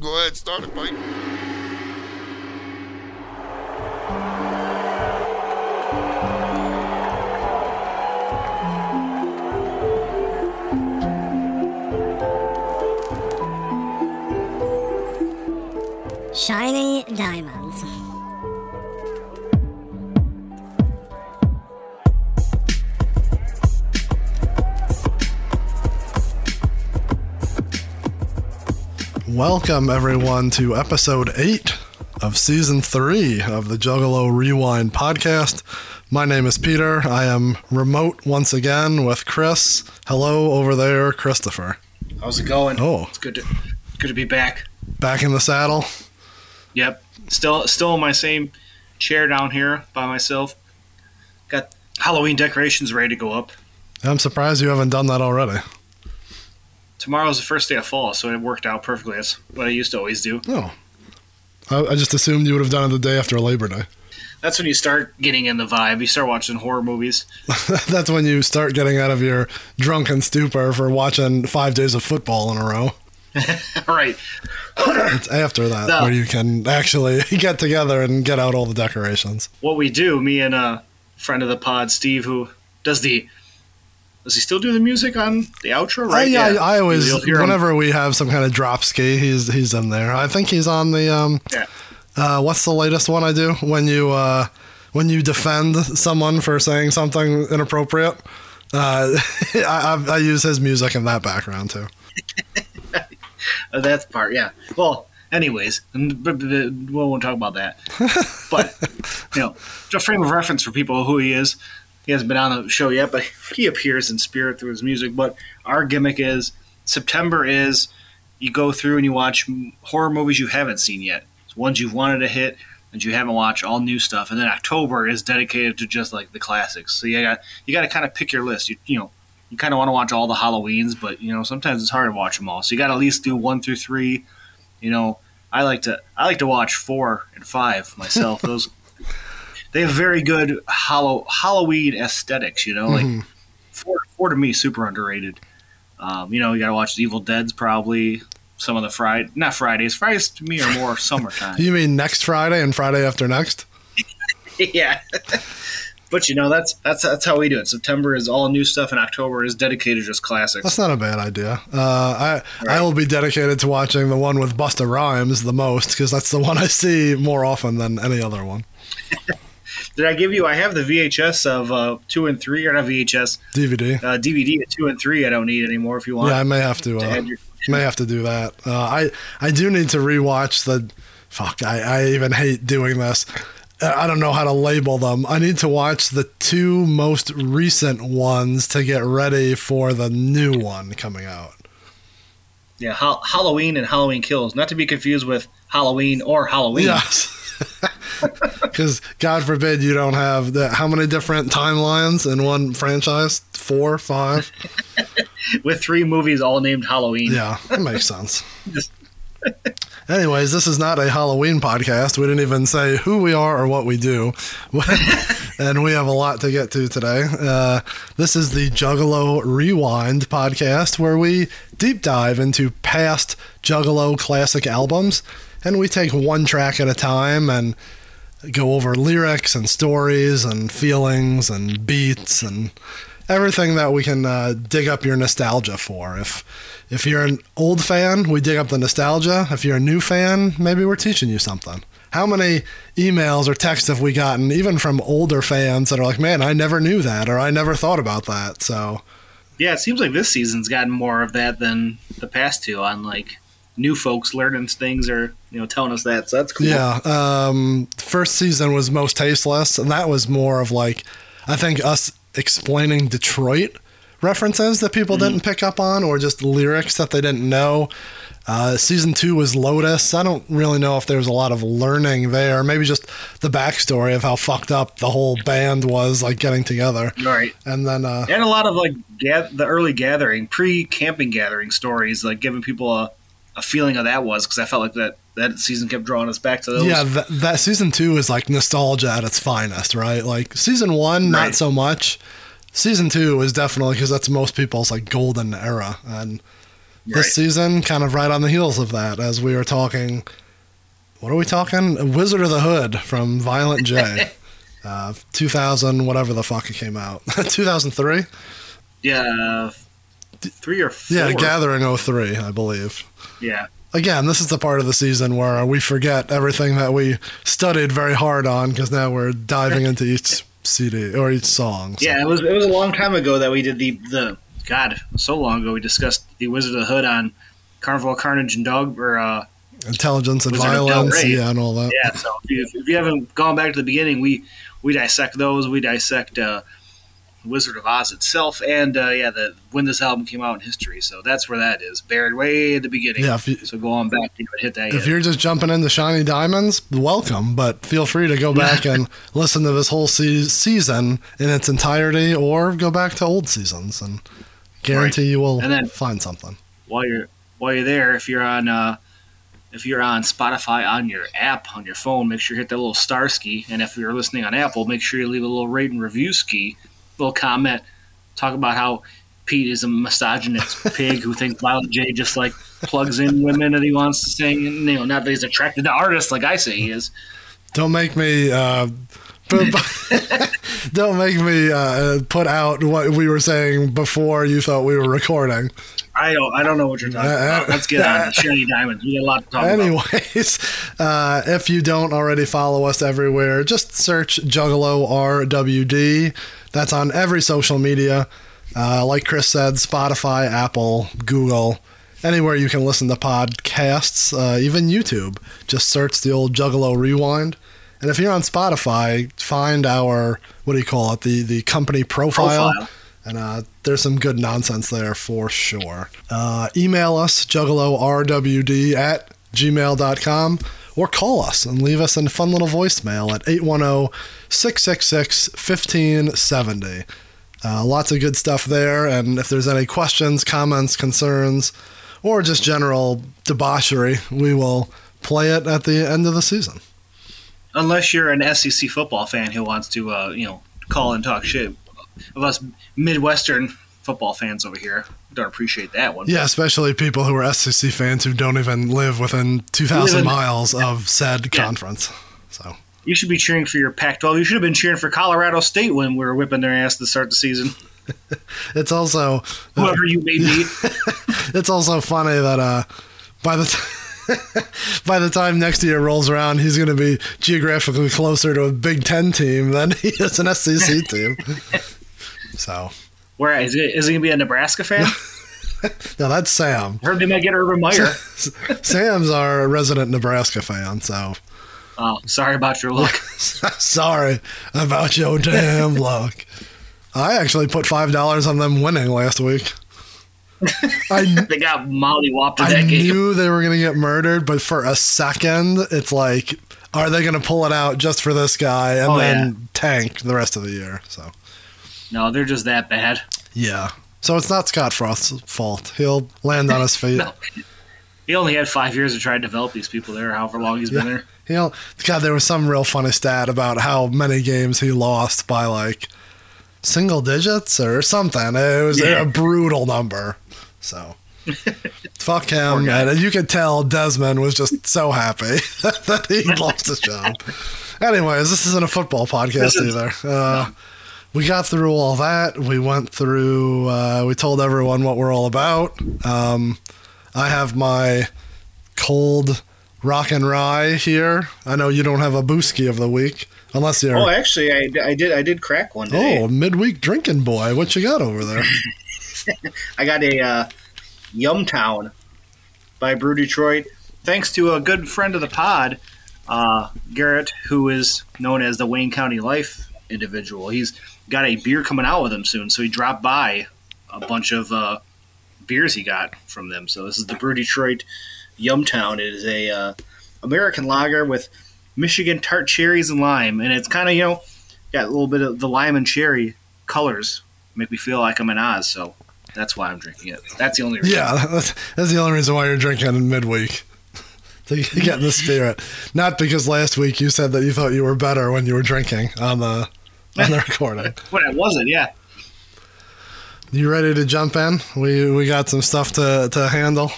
Go ahead, start it, Mike. Shiny diamonds. Welcome, everyone, to episode 8 of season 3 of the Juggalo Rewind podcast. My name is Peter. I am remote once again with Chris. Hello over there, Christopher. How's it going? Oh. it's good to good to be back. Back in the saddle. Yep, still still in my same chair down here by myself. Got Halloween decorations ready to go up. I'm surprised you haven't done that already. Tomorrow's the first day of fall, so it worked out perfectly. That's what I used to always do. Oh. I, I just assumed you would have done it the day after Labor Day. That's when you start getting in the vibe. You start watching horror movies. That's when you start getting out of your drunken stupor for watching five days of football in a row. right. It's after that No. where you can actually get together and get out all the decorations. What we do, me and a friend of the pod, Steve, who does the does he still do the music on the outro? Right? Oh, yeah, I, I always You'll him. whenever we have some kind of drop ski, he's he's in there. I think he's on the um Yeah. uh what's the latest one I do when you uh when you defend someone for saying something inappropriate. Uh, I, I, I use his music in that background too. Uh, that's part, yeah. Well, anyways, and- but- but- we won't talk about that. but you know, just frame of reference for people who he is. He hasn't been on the show yet, but he appears in spirit through his music. But our gimmick is September is you go through and you watch horror movies you haven't seen yet, It's ones you've wanted to hit and you haven't watched, all new stuff. And then October is dedicated to just like the classics. So you got you got to kind of pick your list. You you know you kind of want to watch all the Halloweens, but you know sometimes it's hard to watch them all. So you got to at least do one through three. You know, I like to I like to watch four and five myself. Those they have very good hollow Halloween aesthetics. You know, like four four to me super underrated. Um, you know, you got to watch the Evil Dead's probably some of the Friday not Fridays. Fridays to me are more summertime. You mean next Friday and Friday after next? yeah. But you know that's that's that's how we do it. September is all new stuff, and October is dedicated to just classics. That's not a bad idea. Uh, I I will be dedicated to watching the one with Busta Rhymes the most because that's the one I see more often than any other one. Did I give you? I have the VHS of uh, two and three, or not VHS DVD. uh, DVD of two and three. I don't need anymore. If you want, Yeah, I may have to. to Uh, your- may have to do that. Uh, I I do need to rewatch the. Fuck, I, I even hate doing this. Uh, I don't know how to label them. I need to watch the two most recent ones to get ready for the new one coming out. yeah, ha- Halloween and Halloween Kills, not to be confused with Halloween or Halloween. Yes. Because God forbid you don't have the how many different timelines in one franchise? Four, five. with three movies all named Halloween. Yeah, that makes sense. Anyways, this is not a Halloween podcast. We didn't even say who we are or what we do. and we have a lot to get to today. Uh, this is the Juggalo Rewind podcast where we deep dive into past Juggalo classic albums and we take one track at a time and go over lyrics and stories and feelings and beats and everything that we can uh, dig up your nostalgia for. If if you're an old fan, we dig up the nostalgia. If you're a new fan, maybe we're teaching you something. How many emails or texts have we gotten, even from older fans, that are like, "Man, I never knew that," or "I never thought about that." So Yeah, it seems like this season's gotten more of that than the past two. On like new folks learning things or you know telling us that. So that's cool. Yeah. Um, first season was Mostasteless, and that was more of like, I think us explaining Detroit references that people didn't pick up on, or just lyrics that they didn't know. Uh, season two was Lotus. I don't really know if there's a lot of learning there. Maybe just the backstory of how fucked up the whole band was, like getting together. Right. And then, uh, And a lot of like ga- the early gathering, pre-camping gathering stories, like giving people a, a feeling of that was because I felt like that that season kept drawing us back to those. yeah, that, that season two is like nostalgia at its finest, right? Like season one, not so much. Season two is definitely because that's most people's like golden era, and this Right. season, kind of right on the heels of that, as we were talking. What are we talking? Wizard of the Hood from Violent J. uh, 2000, whatever the fuck it came out. 2003? Yeah, three or four. Yeah, Gathering 03, I believe. Yeah, Again, this is the part of the season where we forget everything that we studied very hard on because now we're diving into each CD or each song. So- yeah. It was it was a long time ago that we did the the God so long ago we discussed the Wizard of the Hood on Carnival Carnage and Dog or uh, Intelligence and Wizard violence, yeah, and all that. yeah. So if you, if you haven't gone back to the beginning, we we dissect those. We dissect uh, Wizard of Oz itself, and uh, yeah, the when this album came out in history. So that's where that is buried way at the beginning. Yeah, if you, So go on back and hit that. if yet. you're just jumping into Shiny Diamonds, welcome. But feel free to go back and listen to this whole se- season in its entirety, or go back to old seasons, and guarantee you will And then- find something. while you're while you're there, if you're on uh, if you're on Spotify on your app on your phone, make sure you hit that little star ski. And if you're listening on Apple, make sure you leave a little rate and review ski, little comment, talk about how Pete is a misogynist pig who thinks Violent J just like plugs in women that he wants to sing. And, you know, not that he's attracted to artists like I say he is. Don't make me. Uh, don't make me uh, put out what we were saying before you thought we were recording. I don't I don't know what you're talking Uh, about. Let's get on Shiny Diamonds. We got a lot to talk about. Anyways, uh, if you don't already follow us everywhere, just search Juggalo RWD. That's on every social media. Uh, like Chris said, Spotify, Apple, Google, anywhere you can listen to podcasts, uh, even YouTube. Just search the old Juggalo Rewind. And if you're on Spotify, find our what do you call it? The the company profile. Profile. And uh, there's some good nonsense there for sure. Uh, email us, juggalorwd at gmail.com, or call us and leave us a fun little voicemail at 810 666 1570. Uh, lots of good stuff there. And if there's any questions, comments, concerns, or just general debauchery, we will play it at the end of the season. unless you're an SEC football fan who wants to, uh, you know, call and talk shit of us Midwestern football fans over here. Don't appreciate that one. Yeah, especially people who are SEC fans who don't even live within 2,000 Live in- miles of said Yeah. conference. So, You should be cheering for your Pac-12. You should have been cheering for Colorado State when we were whipping their ass to start the season. it's also Whoever you may be. it's also funny that uh, by the t- by the time next year rolls around, he's going to be geographically closer to a Big Ten team than he is an SEC team. So, Where is he, is he going to be a Nebraska fan? no, that's Sam. Heard they might get Urban Meyer. Sam's our resident Nebraska fan. So, Oh, sorry about your luck. sorry about your damn luck. I actually put five dollars on them winning last week. I They got Molly whopped I that game. knew they were going to get murdered, but for a second, it's like, are they going to pull it out just for this guy and Oh, then yeah. tank the rest of the year? So, No, they're just that bad. yeah. So it's not Scott Frost's fault. He'll land on his feet. No. He only had five years to try to develop these people there, however long he's been there. He'll. God, there was some real funny stat about how many games he lost by like single digits or something. It was Yeah. a brutal number. So. Fuck him, and you could tell Desmond was just so happy that he lost his job. Anyways, this isn't a football podcast either. Uh, we got through all that. We went through. Uh, we told everyone what we're all about. Um, I have my cold rock and rye here. I know you don't have a booski of the week, unless you're Oh, actually, I, I did I did crack one today. oh midweek drinking boy. What you got over there? I got a uh, Yumtown by Brew Detroit. Thanks to a good friend of the pod, uh, Garrett, who is known as the Wayne County Life individual. He's got a beer coming out with him soon, so he dropped by a bunch of uh, beers he got from them. So this is the Brew Detroit Yumtown. It is a uh, American lager with Michigan tart cherries and lime, and it's kind of you know got a little bit of the lime and cherry colors. Make me feel like I'm in Oz, so that's why I'm drinking it. That's the only reason. Yeah, that's, the only reason why you're drinking in midweek. To get in the spirit. Not because last week you said that you thought you were better when you were drinking on the on the recording. When I wasn't, yeah. You ready to jump in? We we got some stuff to, to handle.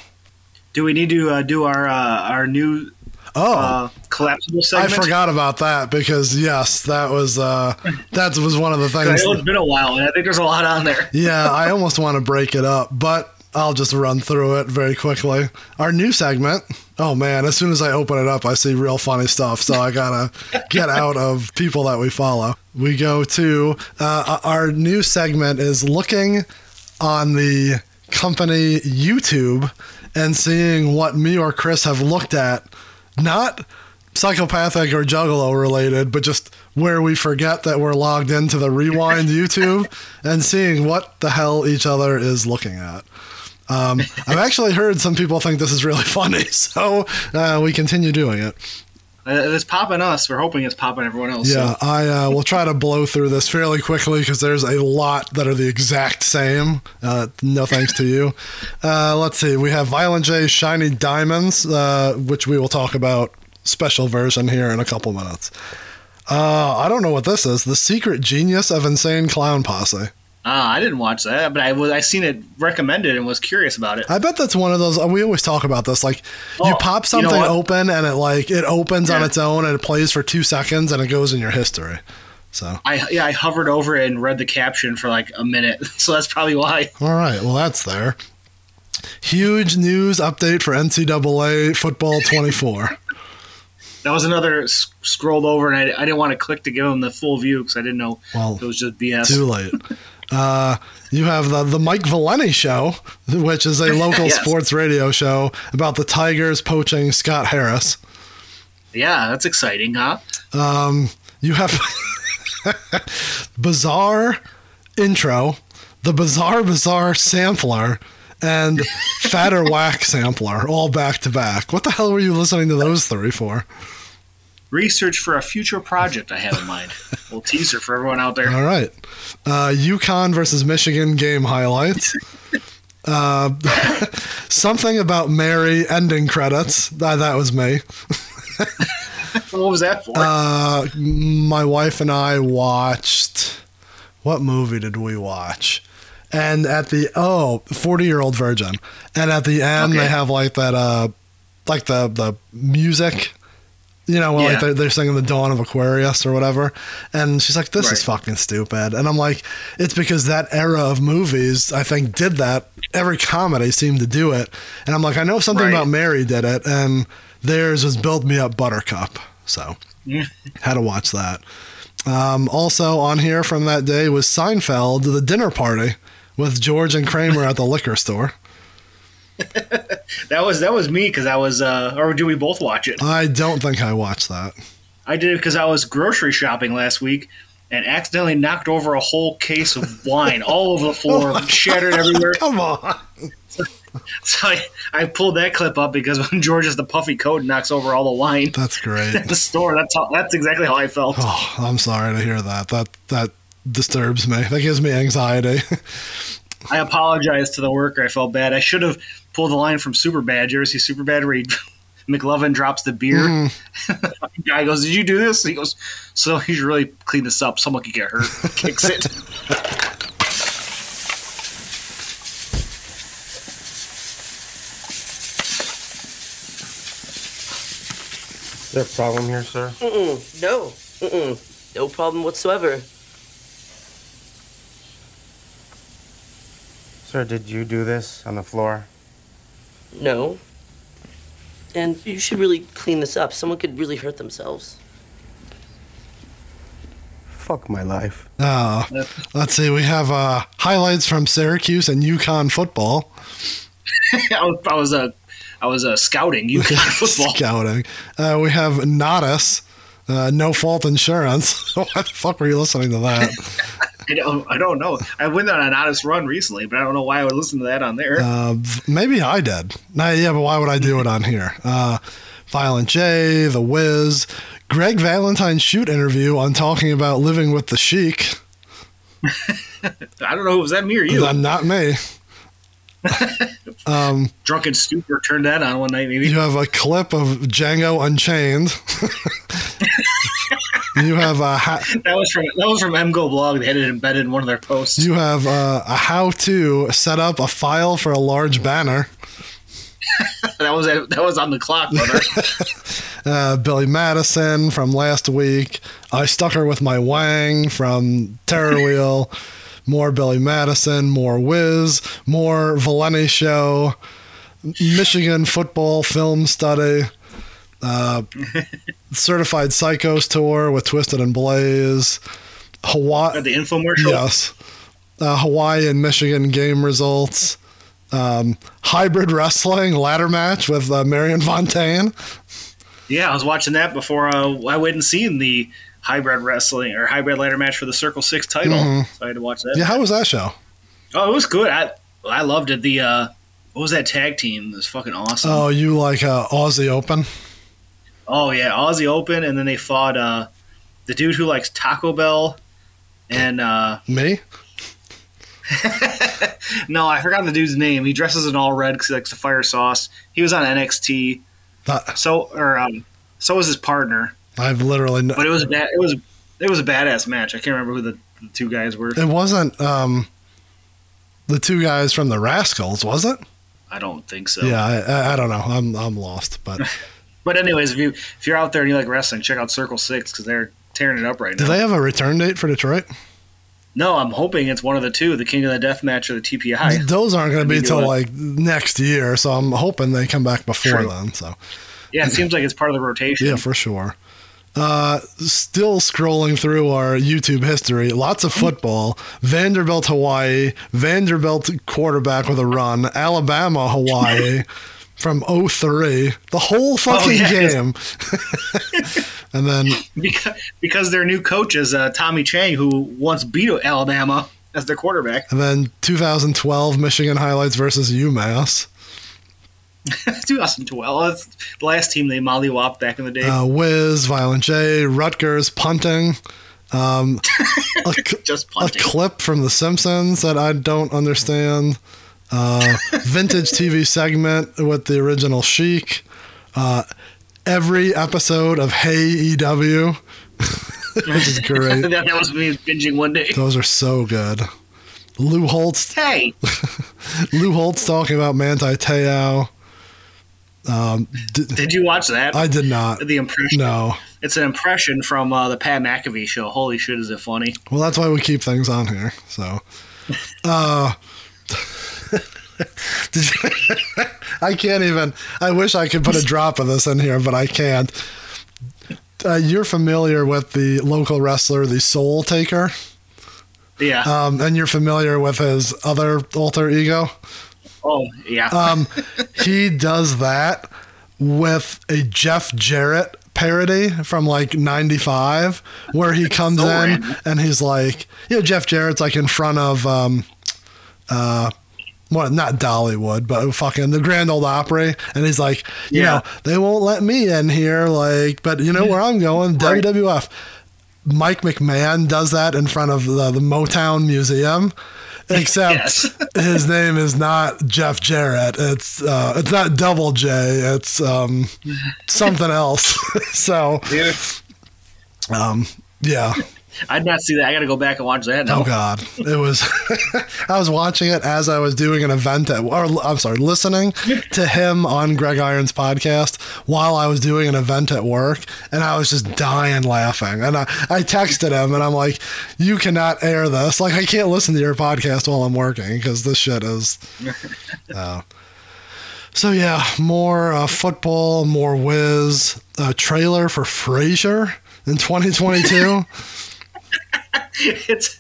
Do we need to uh, do our uh, our new Oh, uh, collapsible I forgot about that because yes, that was uh, that was one of the things. it's been a while, and I think there's a lot on there. yeah, I almost want to break it up, but I'll just run through it very quickly. Our new segment. Oh man, as soon as I open it up, I see real funny stuff. So I gotta get out of people that we follow. We go to uh, our new segment is looking on the company YouTube and seeing what me or Chris have looked at, not psychopathic or juggalo related, but just where we forget that we're logged into the rewind YouTube and seeing what the hell each other is looking at. Um, I've actually heard some people think this is really funny, so uh, we continue doing it. Uh, It's popping us. We're hoping it's popping everyone else. so. Yeah, I uh, will try to blow through this fairly quickly because there's a lot that are the exact same. Uh, no thanks to you. Uh, let's see. We have Violent J Shiny Diamonds, uh, which we will talk about special version here in a couple minutes. Uh, I don't know what this is. The Secret Genius of Insane Clown Posse. Ah, I didn't watch that, but I was I seen it recommended and was curious about it. I bet that's one of those. We always talk about this. Like you Oh, pop you know something open and it like it opens on its own and it plays for two seconds and it goes in your history. So I yeah, I hovered over it and read the caption for like a minute, so that's probably why. all right, well that's there. Huge news update for NCAA football 24. That was another s- scrolled over, and I, I didn't want to click to give them the full view because I didn't know Well, it was just BS. Too late. Uh, you have the the Mike Valenti show, which is a local Yes. sports radio show about the Tigers poaching Scott Harris. Yeah, that's exciting, huh? Um, you have bizarre intro, the bizarre bizarre sampler, and fatter whack sampler all back to back. What the hell were you listening to those three for? Research for a future project I have in mind. A little teaser for everyone out there. All right, uh, UConn versus Michigan game highlights. Uh, something about Mary ending credits. Uh, that was me. What was that for? Uh, my wife and I watched. What movie did we watch? And at the oh, 40 year old virgin. And at the end, Okay. they have like that, uh, like the the music. You know, like Yeah. they're, they're singing the Dawn of Aquarius or whatever. And she's like, this is fucking stupid. And I'm like, it's because that era of movies, I think, did that. Every comedy seemed to do it. And I'm like, I know something Right. about Mary did it. And theirs was Build Me Up Buttercup. So had to watch that. Um, also on here from that day was Seinfeld, the dinner party with George and Kramer at the liquor store. that was that was me because I was, uh, or do we both watch it? I don't think I watched that. I did it because I was grocery shopping last week and accidentally knocked over a whole case of wine all over the floor, shattered everywhere. Come on. So I, I pulled that clip up because when George has the puffy coat and knocks over all the wine That's great. at the store, that's how, that's exactly how I felt. Oh, I'm sorry to hear that. That that disturbs me. That gives me anxiety. I apologize to the worker. I felt bad. I should have pulled the line from Superbad. You ever see Superbad where he, McLovin drops the beer? Mm. guy goes, "Did you do this?" He goes, "So you should really clean this up. Someone could get hurt." Kicks it. Is there a problem here, sir? Mm-mm, no. Mm-mm, no problem whatsoever. Sir, did you do this on the floor? No. And you should really clean this up. Someone could really hurt themselves. Fuck my life. Uh, let's see. We have uh, highlights from Syracuse and UConn football. I was, I was uh, I was uh, scouting you football. Scouting. Uh, we have Nodus, uh, no fault insurance. what the fuck were you listening to that? I don't, I don't know. I went on an honest run recently, but I don't know why I would listen to that on there. Uh, maybe I did. Yeah, but why would I do it on here? Uh, Violent J, The Wiz, Greg Valentine's shoot interview on talking about living with the Sheik. I don't know. Was that me or you? Uh, not me. um, Drunken stupor turned that on one night, maybe. you have a clip of Django Unchained. You have a ha- That was from that was from MGoBlog. They had it embedded in one of their posts. you have uh, a how to set up a file for a large banner. that was that was on the clock, brother. Uh, Billy Madison from last week. I stuck her with my wang from Terror Wheel. More Billy Madison, more Wiz, more Valenti show, Michigan football film study, uh, certified psychos tour with Twiztid and Blaze, Hawaii. the infomercial. Yes. Uh, Hawaii and Michigan game results. Um, hybrid wrestling ladder match with uh, Marion Fontaine. Yeah, I was watching that before uh, I went and seen the hybrid wrestling or hybrid ladder match for the Circle Six title. So I had to watch that. Mm-hmm. Yeah, how was that show? Oh, it was good. I I loved it. The uh, what was that tag team? It was fucking awesome. Oh, you like uh, Aussie Open? Oh yeah, Aussie Open, and then they fought uh, the dude who likes Taco Bell, and uh, Me? no, I forgot the dude's name. He dresses in all red because he likes the fire sauce. He was on NXT. That, So or um, so was his partner, I've literally. No, but it was a bad, it was it was a badass match. I can't remember who the, the two guys were. it wasn't um, the two guys from the Rascals, was it? I don't think so. Yeah, I, I, I don't know. I'm I'm lost, but But anyways, if you if you're out there and you like wrestling, check out Circle Six because they're tearing it up right do now. Do they have a return date for Detroit? no, I'm hoping it's one of the two, the King of the Death match or the TPI. Those aren't going to be till like next year, so I'm hoping they come back before True. then. So Yeah, it seems like it's part of the rotation. yeah, for sure. Uh, still scrolling through our YouTube history, lots of football. Vanderbilt, Hawaii, Vanderbilt quarterback with a run, Alabama, Hawaii from 03, the whole fucking Oh, yeah. game. and then because, because their new coach is uh, Timmy Chang, who once beat Alabama as their quarterback. and then 2012 Michigan highlights versus UMass. 2012. That's the last team they mollywopped back in the day. Uh, Wiz, Violent J, Rutgers punting. Um, a, Just a clip from The Simpsons that I don't understand. Uh, vintage TV segment with the original Sheik. Uh, every episode of Hey EW, which is great. that, that was me binging one day. Those are so good. Lou Holtz, Hey, Lou Holtz talking about Manti Te'o. Um, d- did you watch that? I did not. the impression. No. It's an impression from uh, the Pat McAfee show. Holy shit, is it funny? Well, that's why we keep things on here. So, uh, did I can't even. I wish I could put a drop of this in here, but I can't. Uh, you're familiar with the local wrestler, the Soul Taker, Yeah. um, and you're familiar with his other alter ego. oh, yeah. Um, he does that with a Jeff Jarrett parody from like 95 where he comes So in random. and he's like, you know, Jeff Jarrett's like in front of, um, uh, what, not Dollywood, but fucking the Grand Ole Opry. And he's like, you Yeah. know, they won't let me in here. Like, but you know where I'm going? Right. WWF. Mike McMahon does that in front of the, the Motown Museum. Except Yes. his name is not Jeff Jarrett. It's uh, it's not Double J. It's um, something else. so um, yeah. I'd not see that. I got to go back and watch that now. Oh God, it was. I was watching it as I was doing an event at, or I'm sorry, listening to him on Greg Irons podcast while I was doing an event at work, and I was just dying laughing. And I, I texted him, and I'm like, "You cannot air this. Like, I can't listen to your podcast while I'm working because this shit is." Uh, so yeah, more uh, football, more whiz. A trailer for Frasier in 2022. it's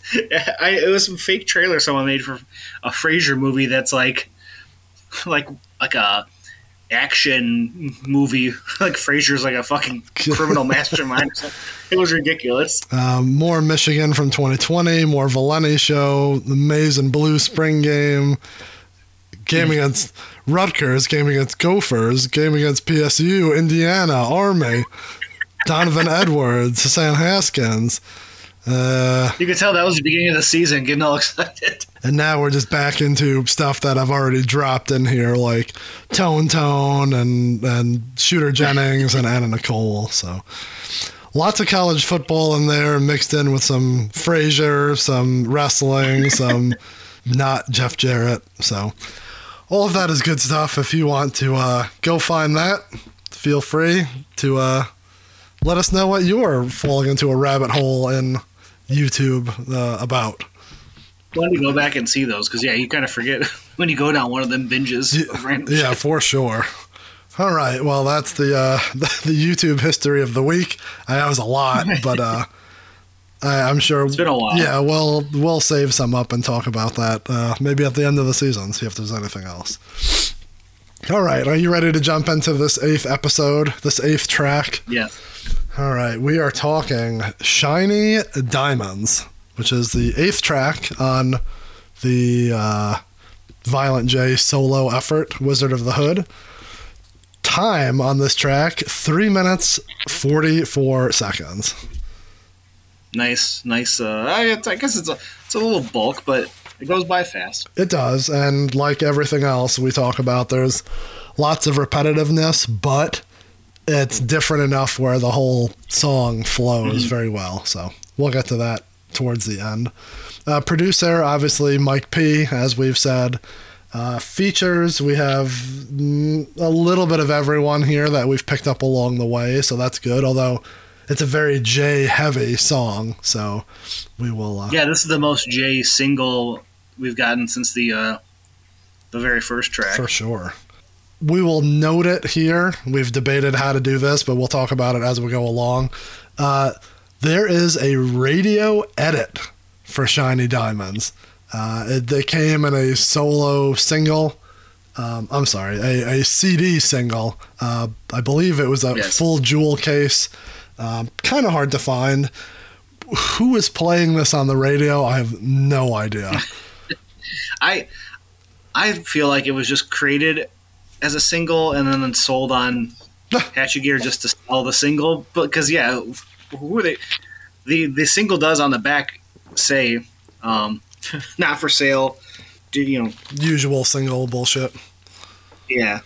I, it was some fake trailer someone made for a Frasier movie that's like like like a action movie like Frasier's like a fucking criminal mastermind it was ridiculous Um, more Michigan from 2020, more Valenti show, the Maize and Blue spring game, game against Rutgers, game against Gophers, game against PSU, Indiana, Army, Donovan Edwards, Hassan Haskins. Uh, you could tell that was the beginning of the season getting all excited and now we're just back into stuff that I've already dropped in here, like Tone Tone and, and Shooter Jennings and Anna Nicole. So lots of college football in there mixed in with some Frasier, some wrestling, some not Jeff Jarrett. So all of that is good stuff. If you want to uh, go find that, feel free to uh, let us know what you're falling into a rabbit hole in YouTube uh, about. Don't you go back and see those? Because yeah, you kind of forget when you go down one of them binges. random Yeah, for sure. All right. Well, that's the uh, the, the YouTube history of the week. I that was a lot, but uh, I, I'm sure It's been a while. Yeah, we'll we'll save some up and talk about that uh, maybe at the end of the season. See if there's anything else. All right. Are you ready to jump into this eighth episode? This eighth track? yeah. All right, we are talking Shiny Diamonds, which is the eighth track on the uh, Violent J solo effort, Wizard of the Hood. Time on this track, 3 minutes 44 seconds. Nice, nice. Uh, I, I guess it's a it's a little bulk, but it goes by fast. It does, and like everything else we talk about, there's lots of repetitiveness, but it's different enough where the whole song flows very well. So we'll get to that towards the end. Uh, producer, obviously, Mike P, as we've said. Uh, features, we have a little bit of everyone here that we've picked up along the way, so that's good. Although it's a very J heavy song, so we will. Uh, Yeah, this is the most J single we've gotten since the uh, the very first track. For sure. We will note it here. We've debated how to do this, but we'll talk about it as we go along. Uh, there is a radio edit for Shiny Diamonds. Uh, it, they came in a solo single. Um, I'm sorry, a, a CD single. Uh, I believe it was a Yes. full jewel case. Um, kind of hard to find. Who is playing this on the radio? I have no idea. I I feel like it was just created as a single and then sold on Hatchet Gear just to sell the single. But because yeah, who are they? The the single does on the back say um, not for sale. Do you know? Usual single bullshit. Yeah.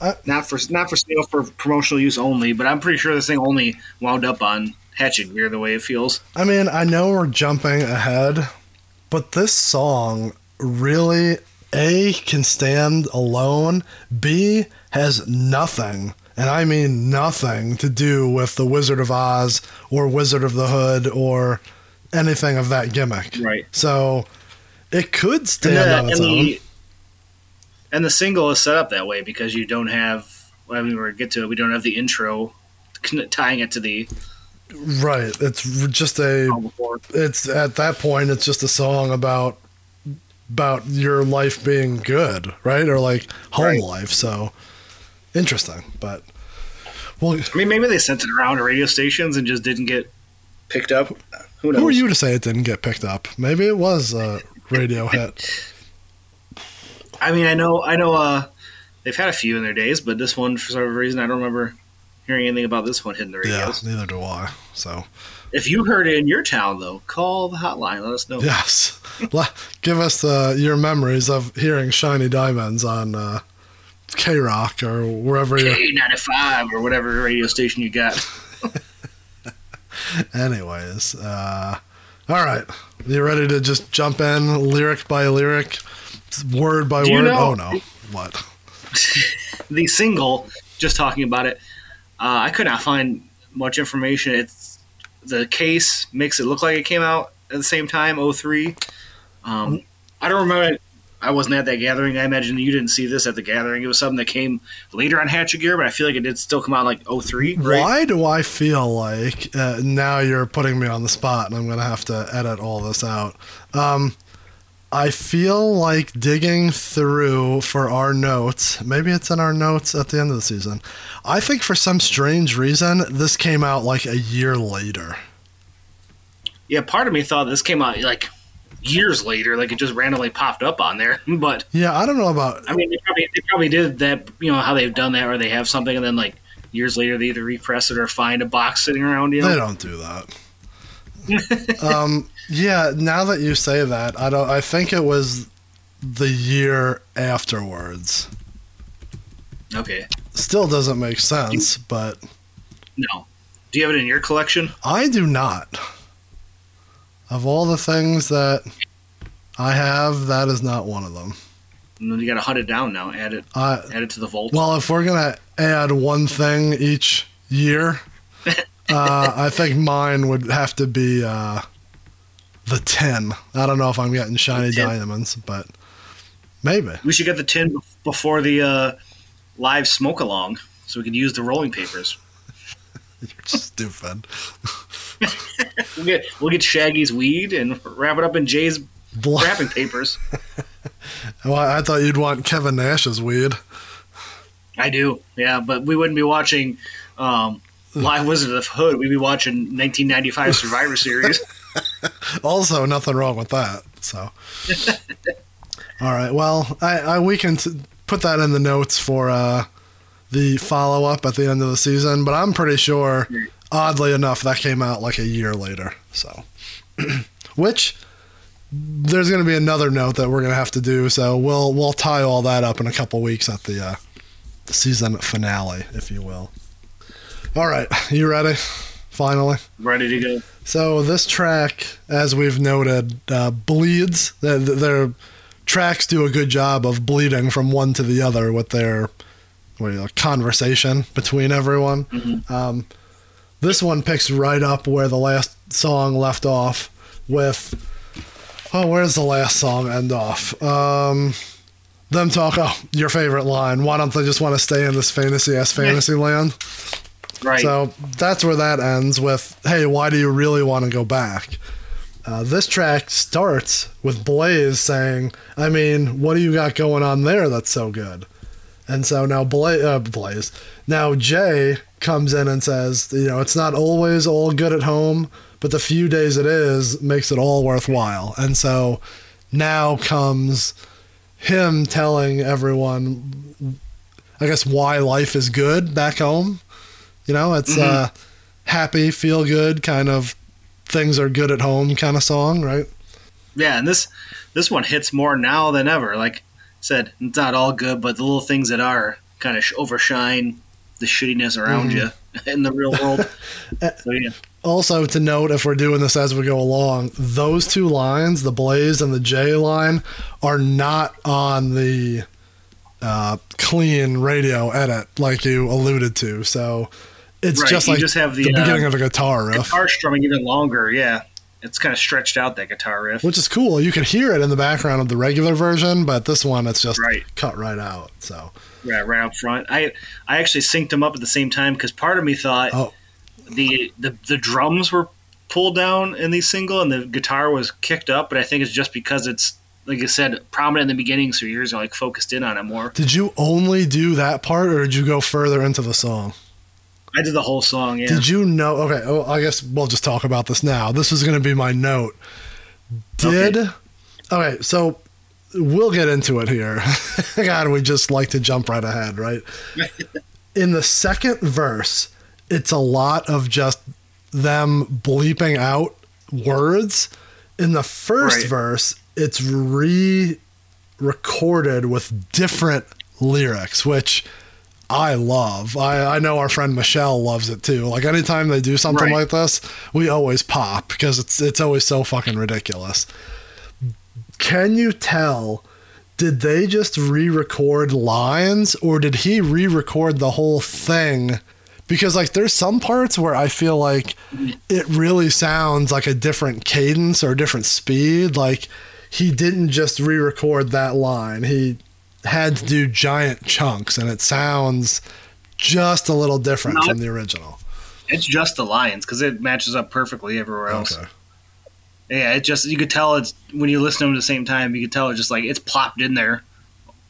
Uh, not for not for sale for promotional use only, but I'm pretty sure this thing only wound up on Hatchet Gear the way it feels. I mean, I know we're jumping ahead, but this song really A can stand alone, B has nothing, and I mean nothing to do with the Wizard of Oz or Wizard of the Hood or anything of that gimmick. Right. So it could And stand the, on its and, own. the, and the single is set up that way because you don't have. Well, I mean, we're gonna get to it. We don't have the intro tying it to the Right. It's just a it's at that point it's just a song about about your life being good right or like home Right. life so interesting but well I mean, maybe they sent it around to radio stations and just didn't get picked up. Who knows? who are you to say it didn't get picked up maybe it was a radio hit I mean, I know, I know. Uh, they've had a few in their days, but this one, for some reason, I don't remember hearing anything about this one hitting the yeah radios. neither do i so If you heard it in your town, though, call the hotline. Let us know. yes give us uh, your memories of hearing shiny diamonds on uh, k-rock or wherever you're K95 or whatever radio station you got. Anyways, uh, all right. You ready to just jump in lyric by lyric, word by Do you word? know- oh no, what? the single, just talking about it, uh, I could not find much information. It's the case makes it look like it came out at the same time, 03. Um, I don't remember. I wasn't at that gathering. I imagine you didn't see this at the gathering. It was something that came later on Hatchet Gear, but I feel like it did still come out like 03, right? Why do I feel like uh, now you're putting me on the spot and I'm gonna have to edit all this out? Um, I feel like digging through for our notes. Maybe it's in our notes at the end of the season. I think for some strange reason this came out like a year later. Yeah, part of me thought this came out like years later, like it just randomly popped up on there. But Yeah, I don't know about I mean, they probably they probably did that. You know how they've done that, or they have something, and then like years later they either repress it or find a box sitting around. You They don't do that. um, yeah, now that you say that, I don't. I think it was the year afterwards. okay, Still doesn't make sense, but no. Do you have it in your collection? I do not. Of all the things that I have, that is not one of them. No, You got to hunt it down now. Add it. I Add it to the vault. well, if we're gonna add one thing each year, uh, I think mine would have to be uh, the ten. I don't know if I'm getting shiny diamonds, but maybe. we should get the tin bef- before the uh, live smoke along, so we can use the rolling papers. You're stupid. We'll get we'll get Shaggy's weed and wrap it up in Jay's Bl- wrapping papers. well, I thought you'd want Kevin Nash's weed. I do, yeah, but we wouldn't be watching um, Live Wizard of Hood. We'd be watching 1995 Survivor Series. Also, nothing wrong with that. So, all right. Well, I, I we can t- put that in the notes for uh, the follow up at the end of the season. But I'm pretty sure, oddly enough, that came out like a year later. So, which there's going to be another note that we're going to have to do. So we'll we'll tie all that up in a couple weeks at the uh, season finale, if you will. All right, you ready? Finally. Ready to go. So this track, as we've noted, uh, bleeds. Their, their tracks do a good job of bleeding from one to the other with their know, conversation between everyone. Um, this one picks right up where the last song left off with. Oh, where's the last song end off? Um, them talk. Oh, your favorite line. Why don't they just want to stay in this fantasy ass fantasy land? Right. So that's where that ends with, hey, why do you really want to go back? Uh, this track starts with Blaze saying, I mean, what do you got going on there that's so good? And so now Bla- uh, Blaze, now Jay comes in and says, you know, it's not always all good at home, but the few days it is makes it all worthwhile. And so now comes him telling everyone, I guess, why life is good back home. You know, it's uh, happy, feel good kind of things are good at home kind of song, right? yeah, and this this one hits more now than ever. Like I said, it's not all good, but the little things that are kind of overshine the shittiness around you in the real world. so yeah, Also, to note, if we're doing this as we go along, those two lines, the Blaze and the J line, are not on the uh, clean radio edit like you alluded to. So it's Right, just you like just have the, the uh, beginning of a guitar riff. guitar strumming even longer. Yeah, it's kind of stretched out that guitar riff. which is cool. You can hear it in the background of the regular version, but this one it's just Right. cut right out. So right, right up front. I I actually synced them up at the same time because part of me thought Oh. the, the the drums were pulled down in the single and the guitar was kicked up, but I think it's just because it's like I said prominent in the beginning, so yours are like focused in on it more. did you only do that part, or did you go further into the song? I did the whole song. Yeah, Did you know? Okay, oh, I guess we'll just talk about this now. This is going to be my note. Did okay, so we'll get into it here. God, we just like to jump right ahead, right? In the second verse, it's a lot of just them bleeping out words. In the first Right. verse, it's re recorded with different lyrics, which I love. I, I know our friend Michelle loves it too. Like anytime they do something Right. like this, we always pop because it's it's always so fucking ridiculous. Can you tell? Did they just re-record lines, or did he re-record the whole thing? Because like there's some parts where I feel like it really sounds like a different cadence or a different speed. Like he didn't just re-record that line. He had to do giant chunks, and it sounds just a little different No, from the original. it's just the lines because it matches up perfectly everywhere else. Okay. Yeah, it just you could tell it's when you listen to them at the same time, you could tell it's just like it's plopped in there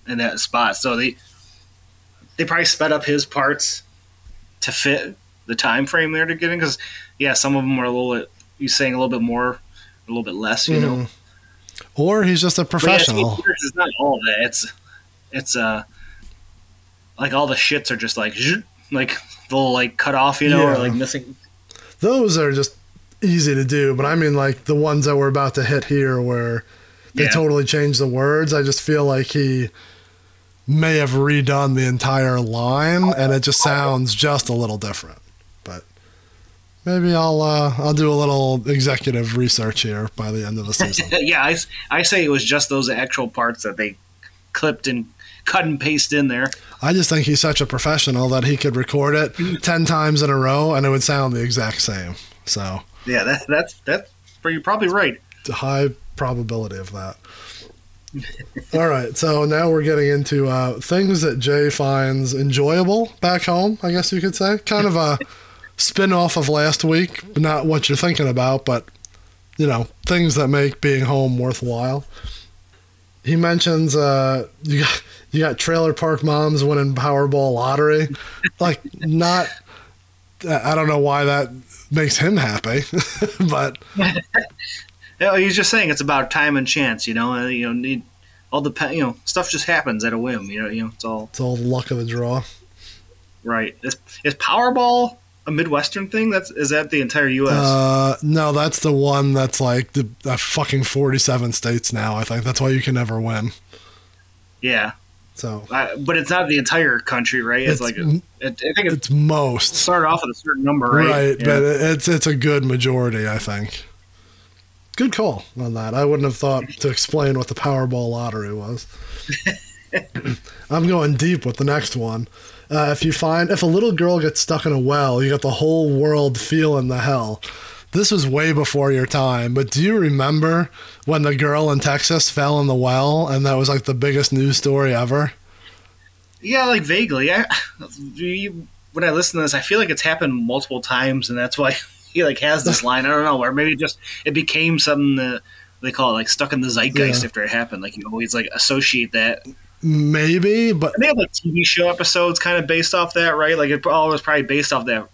in that spot. So they they probably sped up his parts to fit the time frame there to get in because yeah, some of them are a little bit you saying a little bit more, a little bit less, you know. Mhm. Or he's just a But yeah, professional. it's not all that. It's it's uh like all the shits are just like like they'll like cut off, you know, or like missing. Those are just easy to do, but I mean like the ones that we're about to hit here where they Yeah. totally changed the words. I just feel like he may have redone the entire line and it just sounds just a little different. But maybe I'll uh, I'll do a little executive research here by the end of the season. yeah, I, I say it was just those actual parts that they clipped and cut and paste in there. I just think he's such a professional that he could record it ten times in a row and it would sound the exact same. So Yeah, that, that's that's you're probably right. it's a high probability of that. All right, so now we're getting into uh, things that Jay finds enjoyable back home. I guess you could say, kind of a spin off of last week. Not what you're thinking about, but you know, things that make being home worthwhile. He mentions uh, you got you got trailer park moms winning Powerball lottery, like not. I don't know why that makes him happy, but he's just saying it's about time and chance. You know, uh, you know, need all the you know stuff just happens at a whim. You know, you know, it's all it's all the luck of the draw. right. Is, is Powerball a Midwestern thing? That's is that the entire U.S. Uh, no, that's the one that's like the uh, fucking forty-seven states now. I think that's why you can never win. yeah, So I, but it's not the entire country, right? It's, It's like m- it, I think it it's most start off with a certain number, right? right, Yeah. but it's it's a good majority. I think. Good call on that. I wouldn't have thought to explain what the Powerball lottery was. I'm going deep with the next one. Uh, if you find if a little girl gets stuck in a well, you got the whole world feeling the hell. This was way before your time, but do you remember when the girl in Texas fell in the well and that was like the biggest news story ever? Yeah, like vaguely. I, when I listen to this, I feel like it's happened multiple times, and that's why he like has this line. I don't know, or maybe just it became something that they call it like stuck in the zeitgeist Yeah. after it happened. Like you always like associate that. Maybe, but And they have like TV show episodes kind of based off that, right? Like it all was probably based off that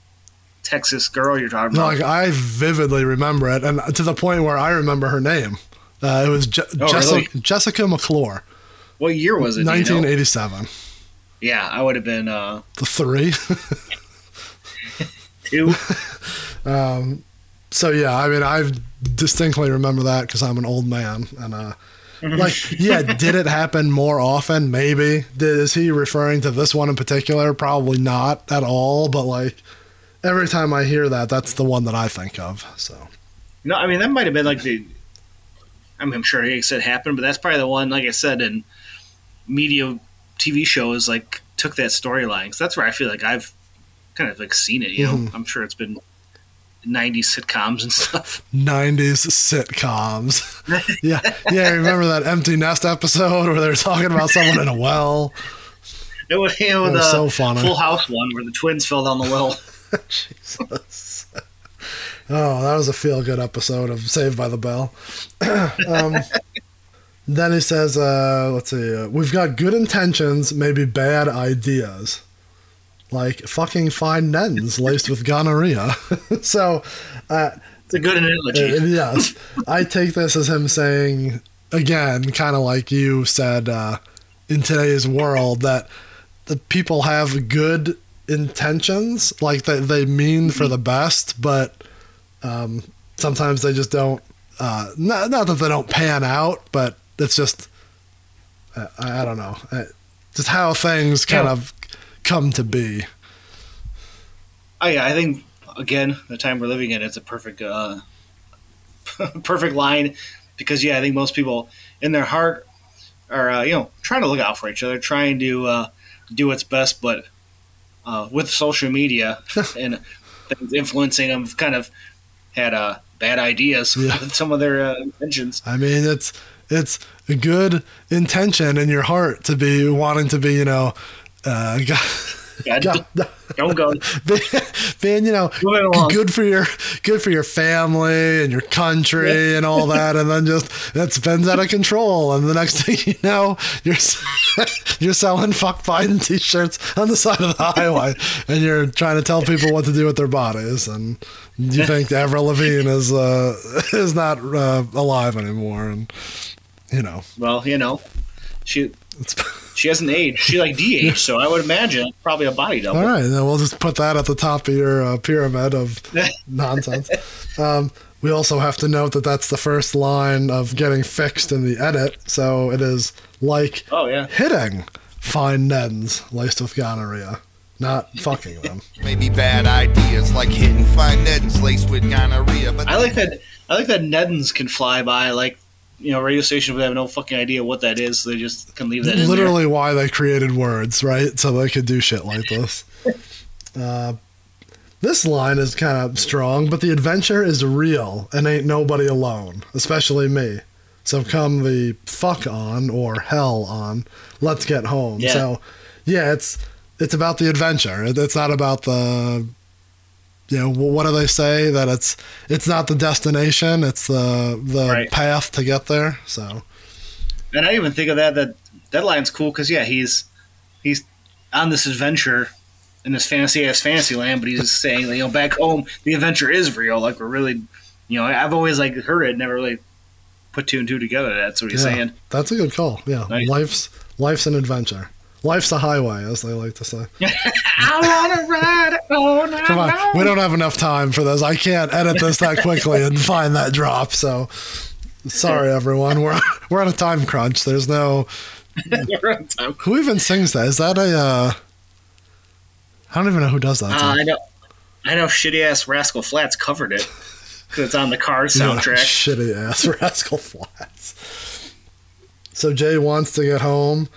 Texas girl you're talking No, about. like I vividly remember it, and to the point where I remember her name. Uh, it was Je- Oh, Jessica, Jessica McClure, what year was it? do you know? 1987. Yeah, I would have been uh, The three. two. um, so yeah, I mean, I distinctly remember that because I'm an old man, and uh, like, yeah, did it happen more often? Maybe. Did, is he referring to this one in particular? Probably not at all. But like, every time I hear that, that's the one that I think of. So No, I mean that might have been like the. I mean, I'm sure he said happened, but that's probably the one. Like I said, in media TV shows, like took that storyline. Because that's where I feel like I've kind of like seen it. You know, Mhm. I'm sure it's been '90s sitcoms and stuff. 90s sitcoms. yeah, yeah. Remember that empty nest episode where they're talking about someone in a well? It was, you know, That the was so funny. Full House one where the twins fell down the well. Jesus. Oh, that was a feel good episode of Saved by the Bell. um, then he says, uh, let's see, uh, we've got good intentions, maybe bad ideas. Like fucking fine nens laced with gonorrhea. so, uh, It's a good analogy. uh, yes, I take this as him saying, again, kind of like you said uh, in today's world, that the people have good intentions, like they, they mean for the best, but um, sometimes they just don't. Uh, not, not that they don't pan out, but it's just I, I don't know, just how things kind Yeah. of come to be. Oh yeah, I think again the time we're living in, it's a perfect, uh, perfect line because yeah, I think most people in their heart are uh, you know trying to look out for each other, trying to uh, do what's best, but uh, with social media and things influencing them, kind of had uh, bad ideas Yeah. with some of their uh, intentions. I mean, it's it's a good intention in your heart to be wanting to be, you know, uh, God, Don't go. being, you know, good for your good for your family and your country and all that, and then just that spins out of control, and the next thing you know, you're you're selling fuck Biden t-shirts on the side of the highway, and you're trying to tell people what to do with their bodies, and you think Avril Lavigne is uh, is not uh, alive anymore, and you know, Well, you know, she it's. She hasn't aged. She like de-aged, so I would imagine probably a body double. All right, then we'll just put that at the top of your uh, pyramid of nonsense. Um, we also have to note that that's the first line of getting fixed in the edit, so it is like Oh yeah. hitting fine nens laced with gonorrhea. not fucking them. Maybe bad ideas like hitting fine Neddens laced with gonorrhea. But I like that. I like that Neddens can fly by. Like you know, radio stations would have no fucking idea what that is, so they just can leave that. in there. Literally, why they created words, right? So they could do shit like this. Uh, this line is kind of strong, but the adventure is real and ain't nobody alone, especially me. So come the fuck on or hell on, let's get home. Yeah. So, yeah, it's it's about the adventure. It's not about the you know what do they say that it's it's not the destination, it's the the Right. path to get there. So And I even think of that that that line's cool because yeah, he's he's on this adventure in this fantasy ass fantasy land, but he's just saying you know back home the adventure is real. Like we're really, you know, I've always like heard it, never really put two and two together. That's what he's Yeah, saying. That's a good call. Yeah, Nice. life's life's an adventure. Life's a highway, as they like to say. I wanna ride it all Come on, we don't have enough time for this. I can't edit this that quickly and find that drop. So, sorry everyone. We're we're on a time crunch. There's no time. who even sings that. Is that a? Uh, I don't even know who does that. Uh. I know, I know. Shitty ass Rascal Flatts covered it because it's on the Yeah, soundtrack. shitty ass Rascal Flatts. So Jay wants to get home.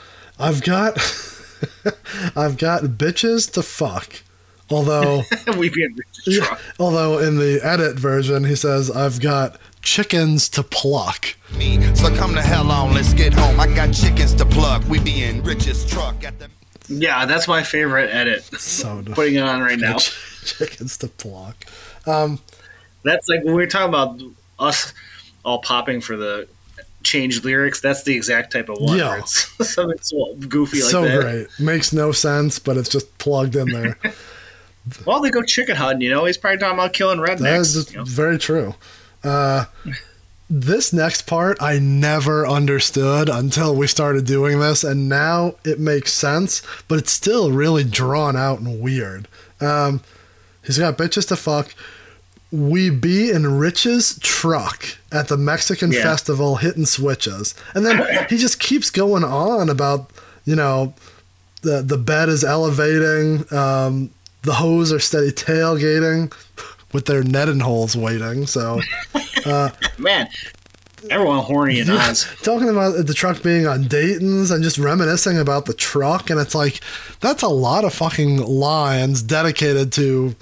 I've got, I've got bitches to fuck. Although. we be in Rich's Yeah, truck. although in the edit version, he says, I've got chickens to pluck. me, so come the hell on, let's get home. I got chickens to pluck. We be in Rich's truck at the. Yeah, that's my favorite edit. So Putting it on right now. chickens to pluck. Um, That's like when we were talking about us all popping for the changed lyrics. That's the exact type of one. Yeah. something so goofy like so that. great. Makes no sense, but it's just plugged in there. Well, they go chicken hunting. You know, he's probably talking about killing that rednecks. is just you know? very true. Uh, this next part I never understood until we started doing this, and now it makes sense, but it's still really drawn out and weird. Um, he's got bitches to fuck. We be in Rich's truck at the Mexican Yeah. festival hitting switches. And then he just keeps going on about, you know, the the bed is elevating, um, the hoes are steady tailgating with their netting holes waiting. So Man, everyone horny in Oz. talking about the truck being on Dayton's and just reminiscing about the truck, and it's like that's a lot of fucking lines dedicated to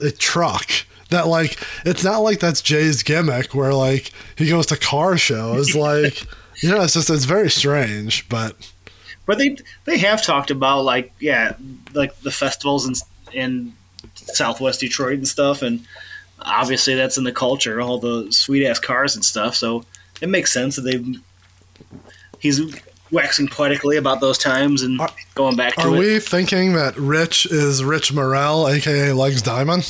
a truck. That like it's not like that's Jay's gimmick where like he goes to car shows. Like you know, it's just it's very strange, but But they they have talked about like yeah, like the festivals in in Southwest Detroit and stuff, and obviously that's in the culture, all the sweet ass cars and stuff. So it makes sense that they he's waxing poetically about those times and Are- going back to are it. we thinking that Rich is Rich Murrell, aka Legs Diamond?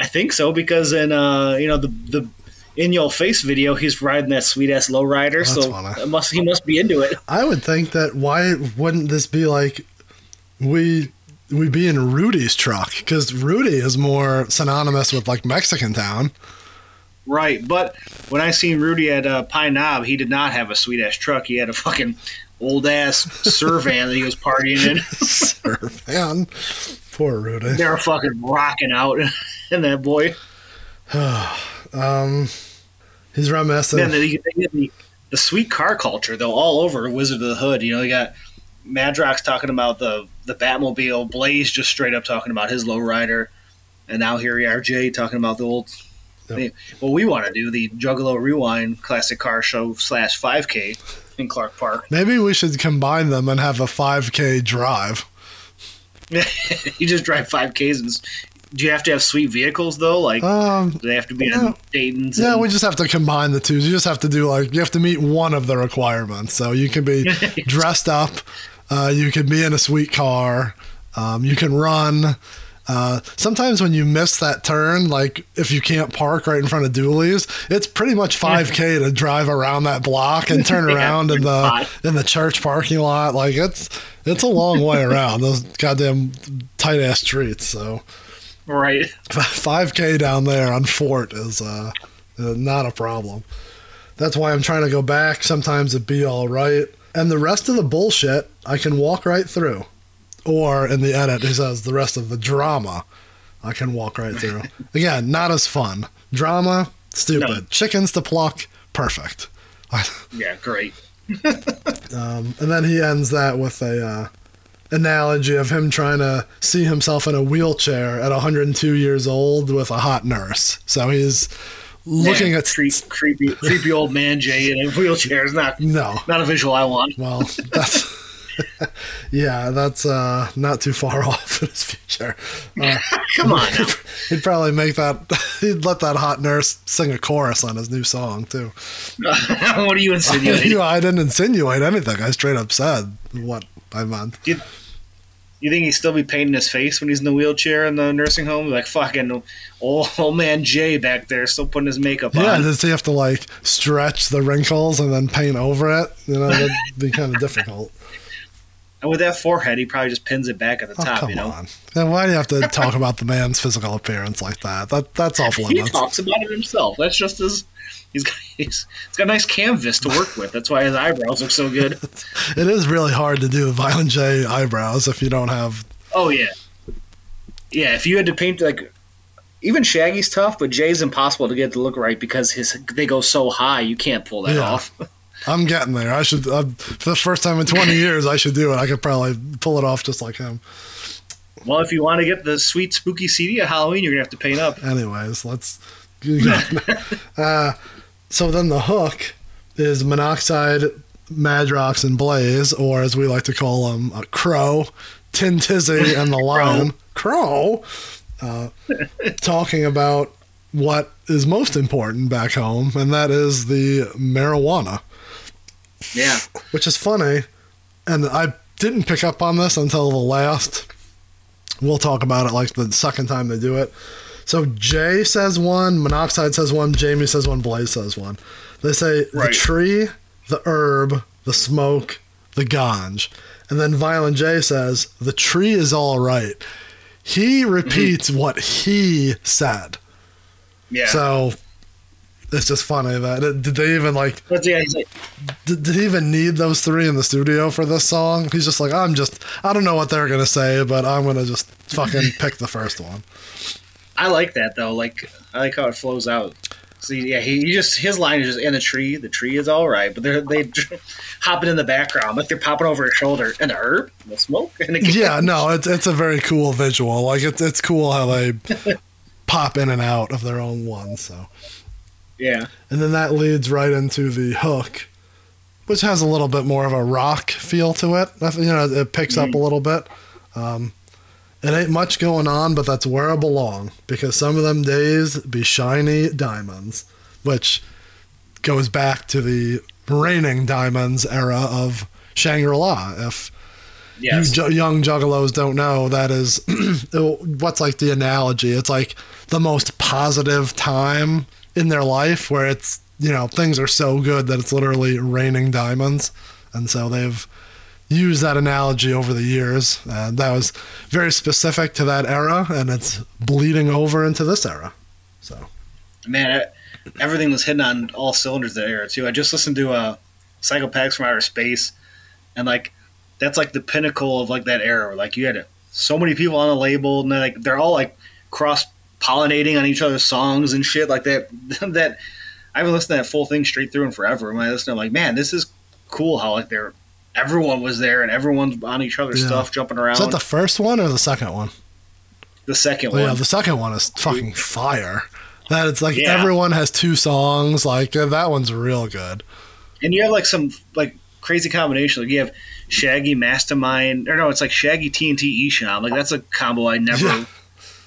I think so because in uh you know the the in your face video he's riding that sweet ass lowrider, That's so must he must be into it. I would think that why wouldn't this be like we we be in Rudy's truck because Rudy is more synonymous with like Mexican town. Right, but when I seen Rudy at uh, Pine Knob, he did not have a sweet ass truck. He had a fucking old ass Servan that he was partying in. Sir, man, poor Rudy. They're fucking rocking out in that boy. Um, he's reminiscing. Then they, they the, the sweet car culture though all over Wizard of the Hood. You know, they got Madrox talking about the the Batmobile, Blaze just straight up talking about his lowrider, and now here we are, Jay talking about the old. Yep. What we want to do, the Juggalo Rewind Classic Car Show slash 5K in Clark Park. Maybe we should combine them and have a 5K drive. you just drive 5Ks. And, do you have to have sweet vehicles though? Like, Um, do they have to be no. in Dayton's? yeah, and- we just have to combine the two. You just have to do like you have to meet one of the requirements. So you can be dressed up, uh, you can be in a sweet car, um, you can run. Uh, sometimes when you miss that turn, like if you can't park right in front of Dooley's, it's pretty much 5k to drive around that block and turn Yeah, around in the hot. in the church parking lot. Like it's it's a long way around those goddamn tight ass streets. So right. 5k down there on Fort is uh, uh, not a problem. That's why I'm trying to go back. Sometimes it'd be all right. And the rest of the bullshit, I can walk right through. Or in the edit, he says the rest of the drama I can walk right through. Again, not as fun. Drama, stupid. No. Chickens to pluck, perfect. Yeah, great. Um, and then he ends that with a uh, analogy of him trying to see himself in a wheelchair at 102 years old with a hot nurse. So he's looking Man, at creep, creepy, creepy old man Jay in a wheelchair is not no. not a visual I want. Well, that's yeah, that's uh, not too far off in his future. Uh, Come on, now. he'd probably make that. He'd let that hot nurse sing a chorus on his new song too. what are you insinuating? You know, I didn't insinuate anything. I straight up said what I meant. You think he'd still be painting his face when he's in the wheelchair in the nursing home? Like fucking old, old man Jay back there still putting his makeup Yeah, on. does he have to like stretch the wrinkles and then paint over it? You know, that'd be kind of difficult. And with that forehead, he probably just pins it back at the Oh, top, come you know? on. Then why do you have to talk about the man's physical appearance like that? That that's awful. He talks about it himself. That's just his. He's got, he's, he's got a nice canvas to work with. That's why his eyebrows look so good. It is really hard to do Violent J eyebrows if you don't have. Oh yeah, yeah. If you had to paint like, even Shaggy's tough, but Jay's impossible to get to look right because his they go so high you can't pull that Yeah. off. I'm getting there. I should. Uh, for the first time in 20 years, I should do it. I could probably pull it off just like him. Well, if you want to get the sweet spooky CD of Halloween, you're gonna have to paint up. Anyways, let's. uh, so then the hook is monoxide, Madrox, and Blaze, or as we like to call them, uh, Crow, Tin Tizzy, and the Lion. Crow. Uh, talking about what is most important back home, and that is the marijuana, Yeah, which is funny. And I didn't pick up on this until the last. We'll talk about it like the second time they do it. So Jay says one, Monoxide says one, Jamie says one, Blaze says one. They say the tree, the herb, the smoke, the ganj. And then Violent J says the tree is all right. He repeats mm-hmm. what he said. yeah. So it's just funny that did they even like but yeah, he's like, did, did he even need those three in the studio for this song? He's just like, I'm just, I don't know what they're gonna say, but I'm gonna just fucking pick the first one. I like that though. Like I like how it flows out. See, yeah, he, he just his line is just in the tree. The tree is all right, but they're they hopping in the background like they're popping over his shoulder. And the herb, the smoke, and the Yeah, no, it's it's a very cool visual. Like it's it's cool how they pop in and out of their own one. So, yeah, and then that leads right into the hook, which has a little bit more of a rock feel to it. You know, it picks up a little bit. Um, it ain't much going on, but that's where I belong because some of them days be shiny diamonds, which goes back to the raining diamonds era of Shangri La. If yes, you ju- young juggalos don't know that is what's like the analogy it's like the most positive time in their life where it's you know things are so good that it's literally raining diamonds and so they've used that analogy over the years and that was very specific to that era and it's bleeding over into this era so man, I, everything was hitting on all cylinders that era too. I just listened to uh, Psychopaths from Outer Space, and like that's like the pinnacle of like that era. Like you had so many people on the label, and like they're all like cross pollinating on each other's songs and shit like that. that I haven't listened to that full thing straight through and forever. And when I listen, I'm like, man, this is cool. How like they're everyone was there and everyone's on each other's Yeah. stuff, jumping around. is that the first one or the second one the second oh, Well, one. yeah the second one is fucking fire that it's like Yeah. everyone has two songs like that one's real good and you have like some like crazy combination. Like you have Shaggy Mastermind, or no, it's like Shaggy TNT Esham. Like that's a combo I never Yeah.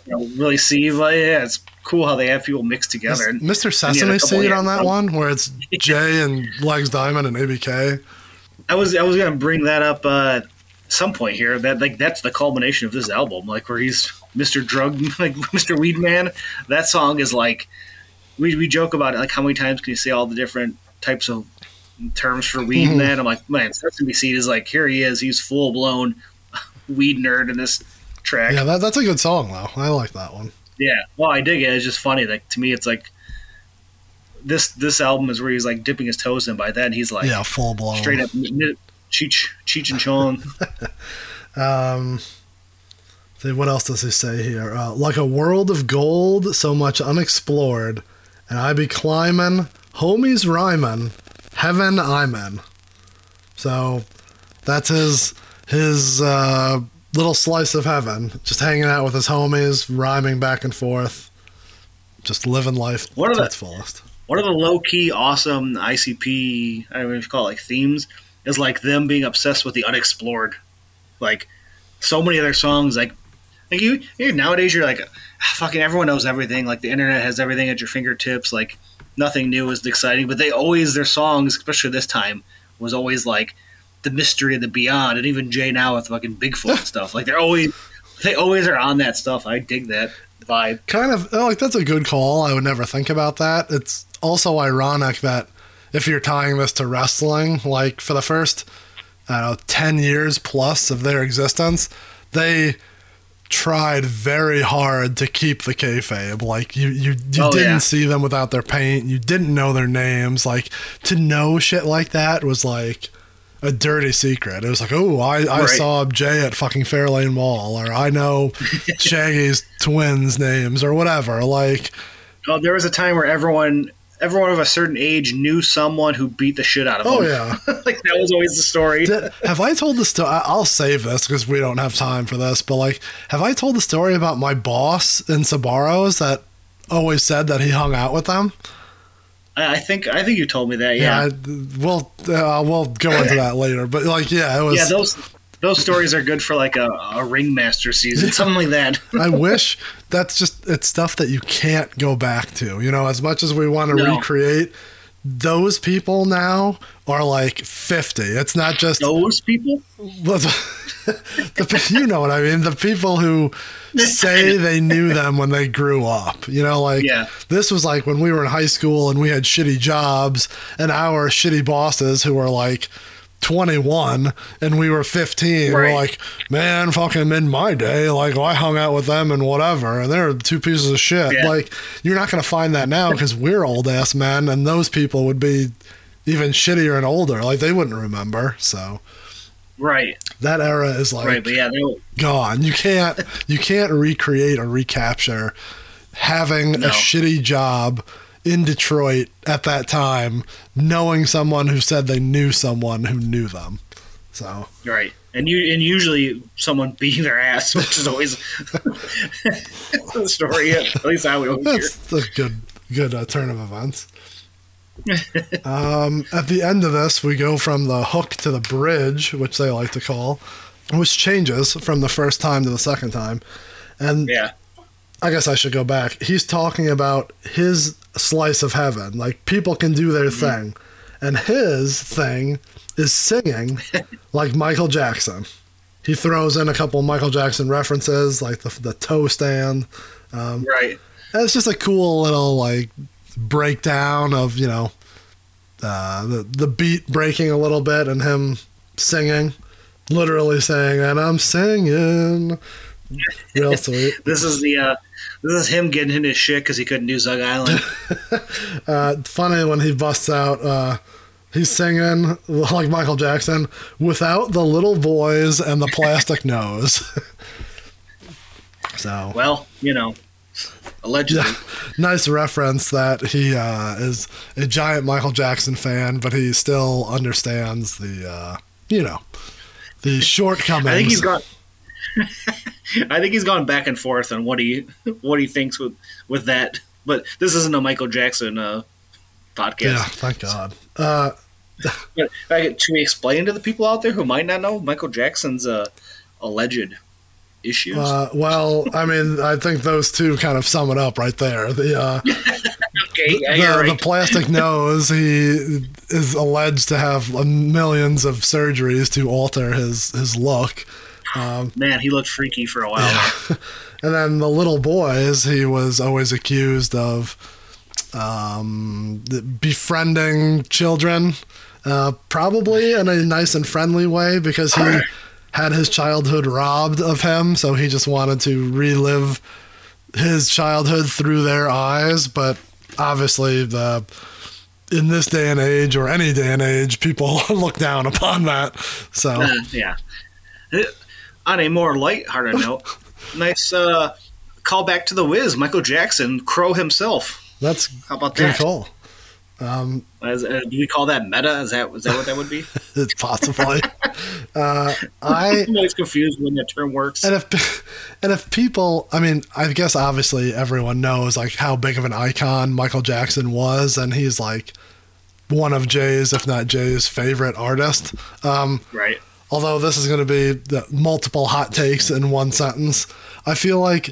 You know, really see. But yeah, it's cool how they have people mixed together. And Mr. Sesame Seed on that one, where it's Jay and Legs Diamond and ABK. I was I was gonna bring that up uh, some point here. That like that's the culmination of this album. Like where he's Mr. Drug, like Mr. Weed Man. That song is like we we joke about it. Like how many times can you say all the different types of terms for weed Mm-hmm. and? I'm like, man, Sesame Seed is like here he is. He's full blown weed nerd in this track. Yeah, that, that's a good song though. I like that one. Yeah, well, I dig it. It's just funny. Like to me, it's like this this album is where he's like dipping his toes in. By then, he's like yeah, full blown. straight up Cheech Cheech and Chong. Um, see, what else does he say here? Uh, like a world of gold, so much unexplored, and I be climbing, homies rhyming, heaven I'm in. So that's his his uh, little slice of heaven, just hanging out with his homies, rhyming back and forth, just living life What are to the- its fullest. One of the low key awesome ICP, I don't know if you call it like themes, is like them being obsessed with the unexplored. Like so many of their songs, like like you, you nowadays you're like ah, fucking everyone knows everything. Like the internet has everything at your fingertips. Like nothing new is exciting, but they always their songs, especially this time, was always like the mystery of the beyond, and even Jay now with fucking Bigfoot and stuff. Like they're always they always are on that stuff. I dig that vibe. kind of oh, like that's a good call. I would never think about that. It's also ironic that if you're tying this to wrestling, like for the first I don't know, ten years plus of their existence, they tried very hard to keep the kayfabe. Like you, you, you Oh, didn't yeah. see them without their paint. You didn't know their names. Like to know shit like that was like a dirty secret. It was like, oh, I, I Right. saw Jay at fucking Fairlane Mall, or I know Shaggy's twins' names, or whatever. Like, Oh, there was a time where everyone, everyone of a certain age knew someone who beat the shit out of oh them. Oh yeah. like that was always the story. Did- have I told the story? I'll save this because we don't have time for this. But like, have I told the story about my boss in Sabaros that always said that he hung out with them? I think I think you told me that. Yeah, I, we'll uh, we'll go into that later. But like, yeah, it was. yeah. those those stories are good for like a, a ringmaster season, something like that. I wish that's just it's stuff that you can't go back to. You know, as much as we want to No. recreate, those people now are like fifty. It's not just those people. the, you know what I mean. The people who say they knew them when they grew up. You know, like Yeah. this was like when we were in high school and we had shitty jobs, and our shitty bosses who were like. 21 and we were 15 we're like man fucking in my day like I hung out with them and whatever and they're two pieces of shit Yeah. like you're not going to find that now because we're old ass men and those people would be even shittier and older like they wouldn't remember so Right, that era is like right. But yeah, they, gone. You can't you can't recreate or recapture having No. a shitty job in Detroit at that time, knowing someone who said they knew someone who knew them. So right. And you and usually someone beating their ass, which is always the story. At least I would always hear. a good good uh, turn of events. um, at the end of this, we go from the hook to the bridge, which they like to call, which changes from the first time to the second time. And Yeah, I guess I should go back. He's talking about his slice of heaven. Like people can do their thing. And his thing is singing like Michael Jackson. He throws in a couple Michael Jackson references, like the, the toe stand. right. And it's just a cool little like breakdown of you know uh, the the beat breaking a little bit and him singing, literally saying, "And I'm singing." Real sweet. This is the uh, this is him getting into his shit because he couldn't do Zug Island. Uh, funny when he busts out. Uh, he's singing like Michael Jackson without the little boys and the plastic nose. so well, you know, allegedly. Yeah, nice reference that he uh, is a giant Michael Jackson fan, but he still understands the, uh, you know, the shortcomings. I think he's gone. I think he's gone back and forth on what he what he thinks with with that. But this isn't a Michael Jackson uh, podcast. Yeah, thank God. Uh, But, uh, should we explain to the people out there who might not know Michael Jackson's uh, alleged issues? uh, well, I mean, I think those two kind of sum it up right there. The uh, okay, yeah, the, you're the plastic nose. He is alleged to have millions of surgeries to alter his his look. Man, he looked freaky for a while. And then the little boys, he was always accused of um, befriending children, uh, probably in a nice and friendly way because he had his childhood robbed of him. So he just wanted to relive his childhood through their eyes. But obviously, the in this day and age, or any day and age, people look down upon that. So Uh, yeah. On a more light-hearted note, nice uh, call back to the Wiz, Michael Jackson, Crow himself. That's How about good that? call. Is, uh, do we call that meta? Is that is that what that would be? It's possibly. uh, I I'm always confused when that term works. and if and if people, I mean, I guess obviously everyone knows like how big of an icon Michael Jackson was, and he's like one of Jay's, if not Jay's, favorite artist. Um, Right. Although this is going to be the multiple hot takes in one sentence. I feel like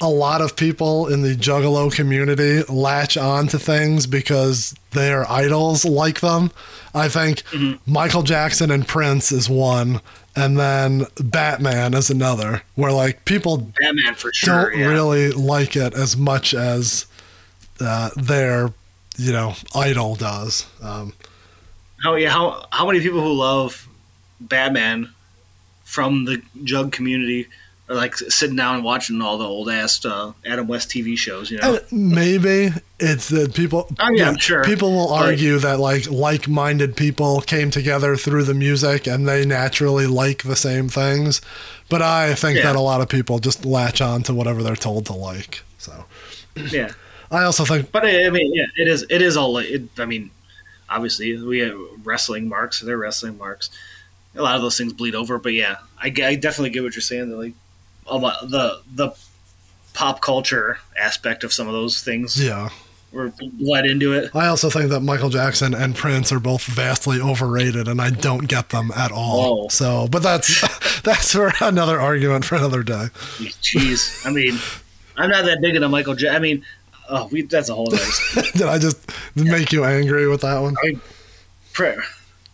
a lot of people in the Juggalo community latch on to things because their idols like them. I think Michael Jackson and Prince is one, and then Batman is another, where like people sure. don't yeah. really like it as much as uh, their, you know, idol does. Um, How yeah? How how many people who love Batman from the Jug community are like sitting down and watching all the old ass uh, Adam West TV shows? You know. And maybe it's that people. Oh, yeah, I'm sure. People will argue that like like-minded people came together through the music and they naturally like the same things. But I think Yeah. that a lot of people just latch on to whatever they're told to like. So yeah. I also think But I I mean, yeah, it is. It is all. It, I mean, obviously, we have wrestling marks. They're wrestling marks. A lot of those things bleed over. But yeah, I, I definitely get what you're saying. That like a lot the the pop culture aspect of some of those things yeah. were bled into it. I also think that Michael Jackson and Prince are both vastly overrated, and I don't get them at all. Oh. So, but that's that's for another argument for another day. Jeez, I mean, I'm not that big into Michael. J- I mean, oh, we that's a whole. Did I just make you angry with that one? Pr-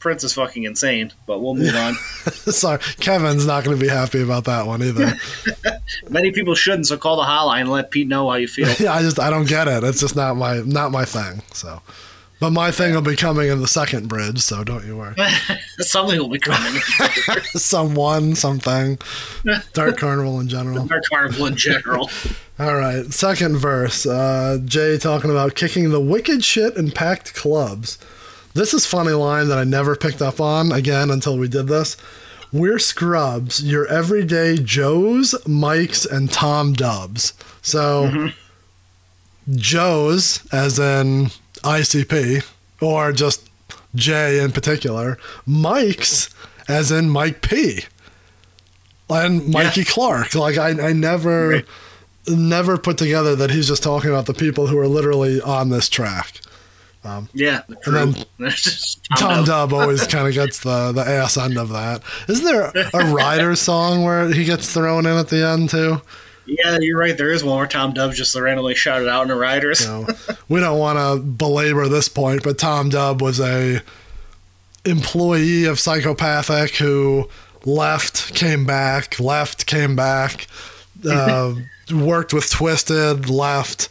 Prince is fucking insane, but we'll move on. Sorry, Kevin's not going to be happy about that one either. Many people shouldn't, so call the hotline and let Pete know how you feel. yeah, I just I don't get it. It's just not my not my thing. So, but my thing will be coming in the second bridge. So don't you worry. Something will be coming. Someone, something, Dark Carnival in general. Our carnival in general. All right, second verse. Uh, Jay talking about kicking the wicked shit in packed clubs. This is funny line that I never picked up on again until we did this. We're scrubs, your everyday Joes, Mikes, and Tom Dubs. So, mm-hmm. Joes, as in ICP, or just J in particular. Mikes, as in Mike P. And Mikey Clark. Like, I, I never Right. never put together that he's just talking about the people who are literally on this track. Yeah, the And then Tom Dub. Dub always kind of gets the, the ass end of that. Isn't there a Ryder song where he gets thrown in at the end too? Yeah, you're right. There is one where Tom Dubs just randomly shouted out in the Riders. So we don't want to belabor this point, but Tom Dub was a employee of Psychopathic who left, came back, left, came back, uh, worked with Twiztid, left.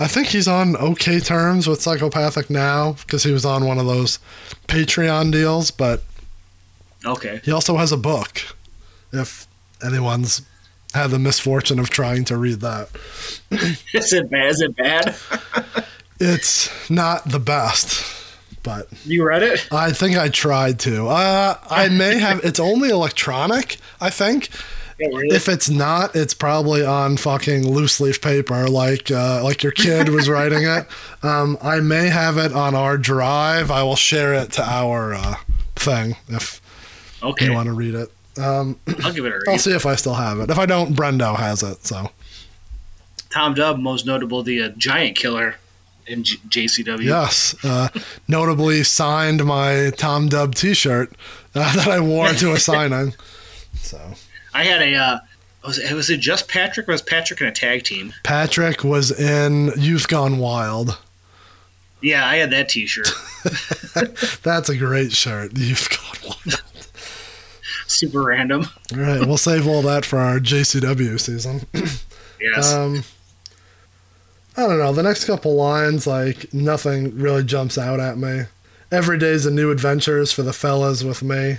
I think he's on okay terms with Psychopathic now because he was on one of those Patreon deals, but Okay. he also has a book. If anyone's had the misfortune of trying to read that, Is it bad? Is it bad? it's not the best, but You read it? I think I tried to. Uh, I may have. It's only electronic, I think. Really? If it's not, it's probably on fucking loose leaf paper, like uh, like your kid was writing it. Um, I may have it on our drive. I will share it to our uh, thing if okay. you want to read it. Um, I'll give it a read. I'll see if I still have it. If I don't, Brendo has it. So Tom Dub, most notable, the uh, giant killer in J- JCW. yes, uh, notably signed my Tom Dub T-shirt uh, that I wore to a signing. So. I had a. Uh, was it, was it just Patrick? Or was Patrick in a tag team? Patrick was in Youth Gone Wild. Yeah, I had that T-shirt. That's a great shirt. Youth Gone Wild. Super random. All right, we'll save all that for our JCW season. Yes. Um, I don't know. The next couple lines, like nothing really jumps out at me. Every day's a new adventures for the fellas with me.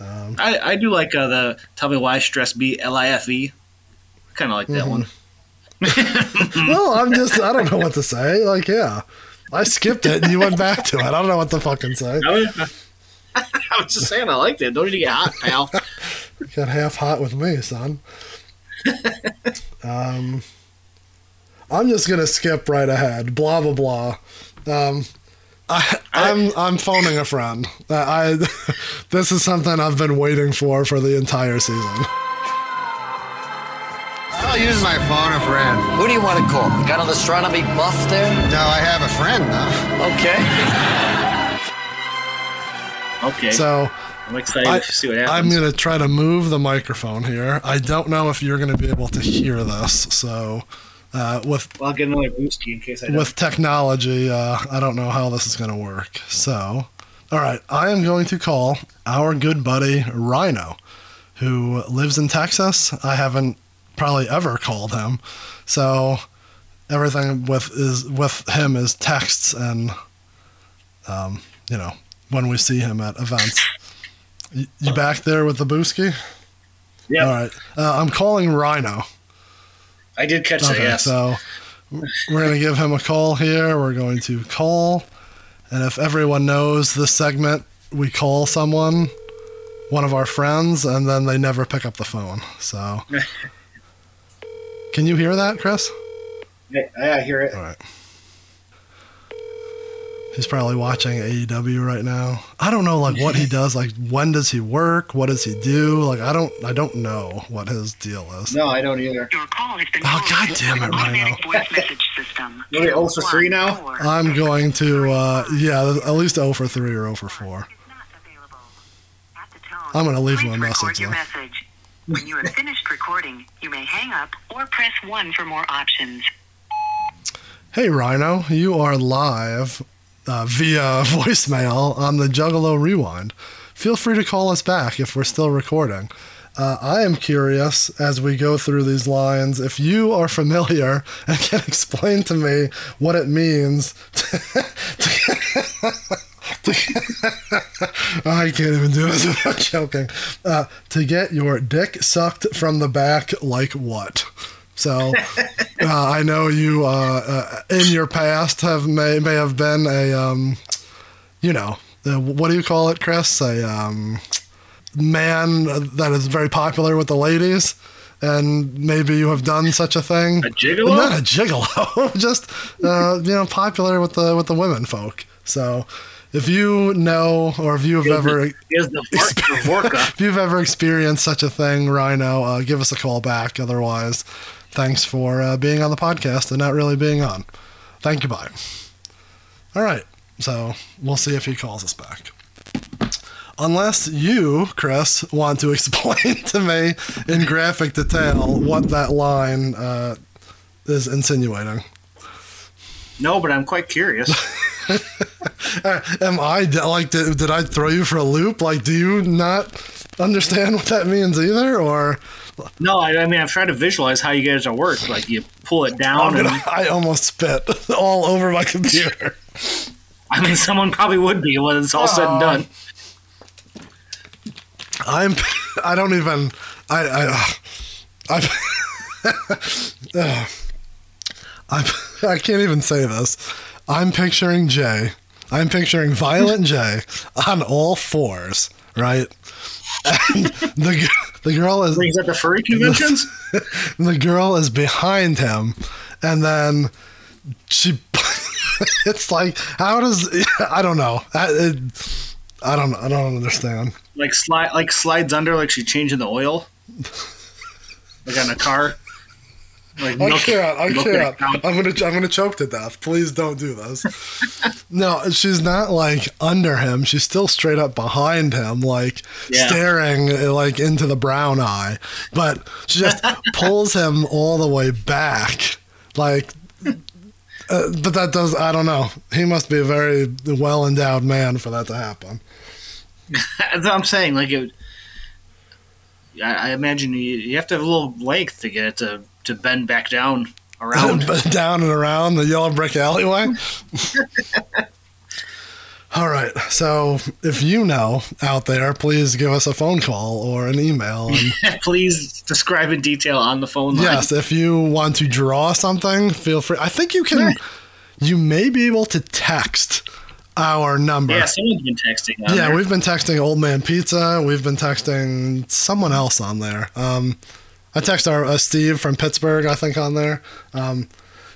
Um, I, I do like uh, the tell me why stress B L I F E. Kind of like that Mhm. one. well, I'm just, I don't know what to say. Like, yeah, I skipped it and you went back to it. I don't know what to fucking say. I was, I was just saying I liked it. Don't need to get hot, pal. Got half hot with me, son. um, I'm just gonna skip right ahead. Blah blah blah. Um, I, I'm I'm phoning a friend. I this is something I've been waiting for for the entire season. I'll use my phone a friend. Who do you want to call? Got an astronomy buff there? No, I have a friend though. Okay. Okay. So I'm excited I, to see what happens. I'm gonna try to move the microphone here. I don't know if you're gonna be able to hear this. So uh, with Well, I'll get another boosty in case I don't. with technology, uh, I don't know how this is going to work. So, all right, I am going to call our good buddy Rhino, who lives in Texas. I haven't probably ever called him, so everything with is with him is texts and, um, you know, when we see him at events. You, you back there with the booski? yeah, All right, uh, I'm calling Rhino. I did catch that. Yes. so we're going to give him a call here. We're going to call. And if everyone knows this segment, we call someone, one of our friends, and then they never pick up the phone. So. Can you hear that, Chris? Yeah, I hear it. All right. He's probably watching AEW right now. I don't know, like what he does. Like, when does he work? What does he do? Like, I don't, I don't know what his deal is. No, I don't either. Your call has been Oh, God damn it, to Rhino. voice message system. What are we, 0 for 3 now? I'm going to, uh, yeah, at least 0 for 3 or 0 for 4. Is not available. At the tone, I'm gonna leave him please a message, your message. When you have finished recording, you may hang up or press 1 for more options. Hey, Rhino, you are live uh, via voicemail on the Juggalo Rewind. Feel free to call us back if we're still recording. Uh, I am curious as we go through these lines if you are familiar and can explain to me what it means. To, I can't even do this without joking. Uh, to get your dick sucked from the back, like what? So uh, I know you uh, uh, in your past have may may have been a um, you know what do you call it, Chris? A um, man that is very popular with the ladies, and maybe you have done such a thing. A gigolo? Not a gigolo, just uh, you know popular with the with the women folk. So if you know or if you have ever the Vor- the if you've ever experienced such a thing, Rhino, uh, give us a call back. Otherwise, thanks for uh, being on the podcast and not really being on. Thank you, bye. All right, so we'll see if he calls us back. Unless you, Chris, want to explain to me in graphic detail what that line uh, is insinuating. No, but I'm quite curious. Am I like did, did I throw you for a loop? Like, do you not understand what that means either, or? No, I, I mean I've tried to visualize how you guys are work. Like you pull it down, and gonna, I almost spit all over my computer. I mean someone probably would be when it's all said and done. Uh, I'm. I don't even. I. I. I. I'm, uh, I can't even say this. I'm picturing Jay. I'm picturing Violent J on all fours, right? And the the girl is He's at the furry conventions. the girl is behind him, and then she. it's like how does I don't know. I, it, I don't I don't understand. like slide, like slides under, like she's changing the oil, like on a car. Like I can't. I can't. I'm gonna. I'm gonna choke to death. Please don't do this. no, she's not like under him. She's still straight up behind him, like Yeah. staring like into the brown eye. But she just pulls him all the way back, like. Uh, but that does. I don't know. He must be a very well endowed man for that to happen. That's what I'm saying. Like it, I, I imagine you, you have to have a little length to get it to, to bend back down around. down and around the yellow brick alleyway. All right. So if you know out there, please give us a phone call or an email. And Please describe in detail on the phone line. yes, if you want to draw something, feel free. I think you can. You may be able to text. our number. Yeah, someone's been texting. Yeah, there. we've been texting Old Man Pizza. We've been texting someone else on there. Um, I text our uh, Steve from Pittsburgh, I think, on there. Um,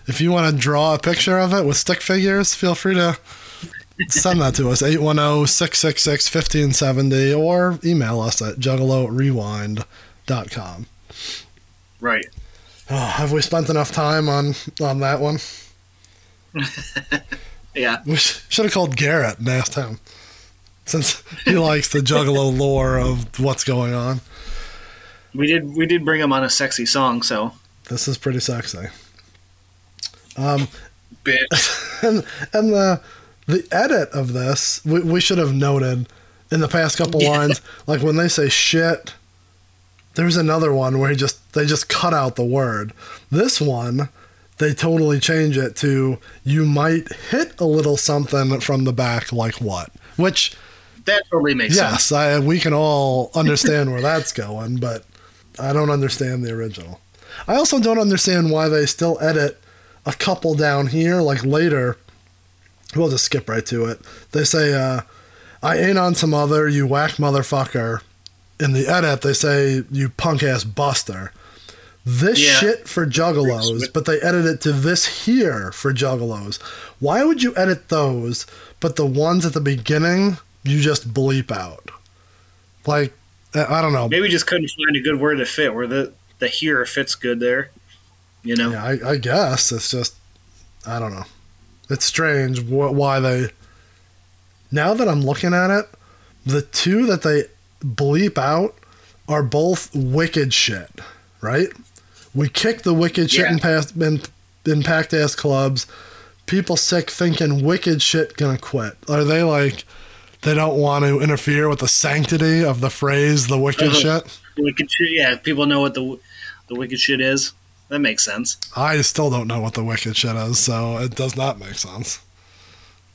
if you want to draw a picture of it with stick figures, feel free to send that to us 810-666-1570 or email us at juggalorewind.com. right. Oh, have we spent enough time on on that one? Yeah. We sh- should have called Garrett and asked him, since he likes the Juggalo lore of what's going on. We did we did bring him on a sexy song, so This is pretty sexy. Um, bitch. and and the the edit of this, we, we should have noted in the past couple Yeah. lines, like when they say shit. There's another one where he just they just cut out the word. This one, they totally change it to you might hit a little something from the back, like what? Which That totally makes sense. yes, I, we can all understand where that's going, but I don't understand the original. I also don't understand why they still edit a couple down here, like later. We'll just skip right to it. They say, uh, I ain't on some other, you whack motherfucker. In the edit, they say, you punk ass buster. This Yeah. shit for juggalos, but they edit it to this here for juggalos. Why would you edit those, but the ones at the beginning, you just bleep out? Like, I I don't know. Maybe just couldn't find a good word to fit where the the here fits good there. You know. Yeah, I, I guess it's just I don't know. It's strange wh- why they. Now that I'm looking at it, the two that they bleep out are both wicked shit, right? We kick the wicked shit Yeah. in past in, in packed ass clubs. People sick thinking wicked shit gonna quit. Are they like they don't want to interfere with the sanctity of the phrase the wicked shit? Wicked shit. Yeah, people know what the the wicked shit is. That makes sense. I still don't know what the wicked shit is, so it does not make sense.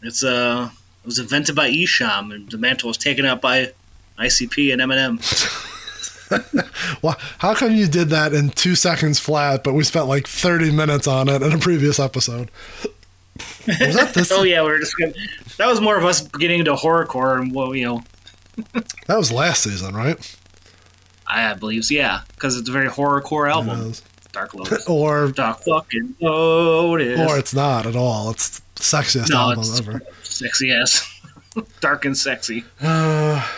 It's uh, it was invented by Esham, and the mantle was taken up by ICP and Eminem. Well, how come you did that in two seconds flat, but we spent like 30 minutes on it in a previous episode? Was that this? oh yeah, we were just gonna, that was more of us getting into horrorcore and well, you know, That was last season, right? I believe so, yeah, because it's a very horrorcore album. Dark Lotus. Or Dark fucking Lotus. or it's not at all. It's the sexiest no, album it's ever. sexy ass, dark and sexy. Uh,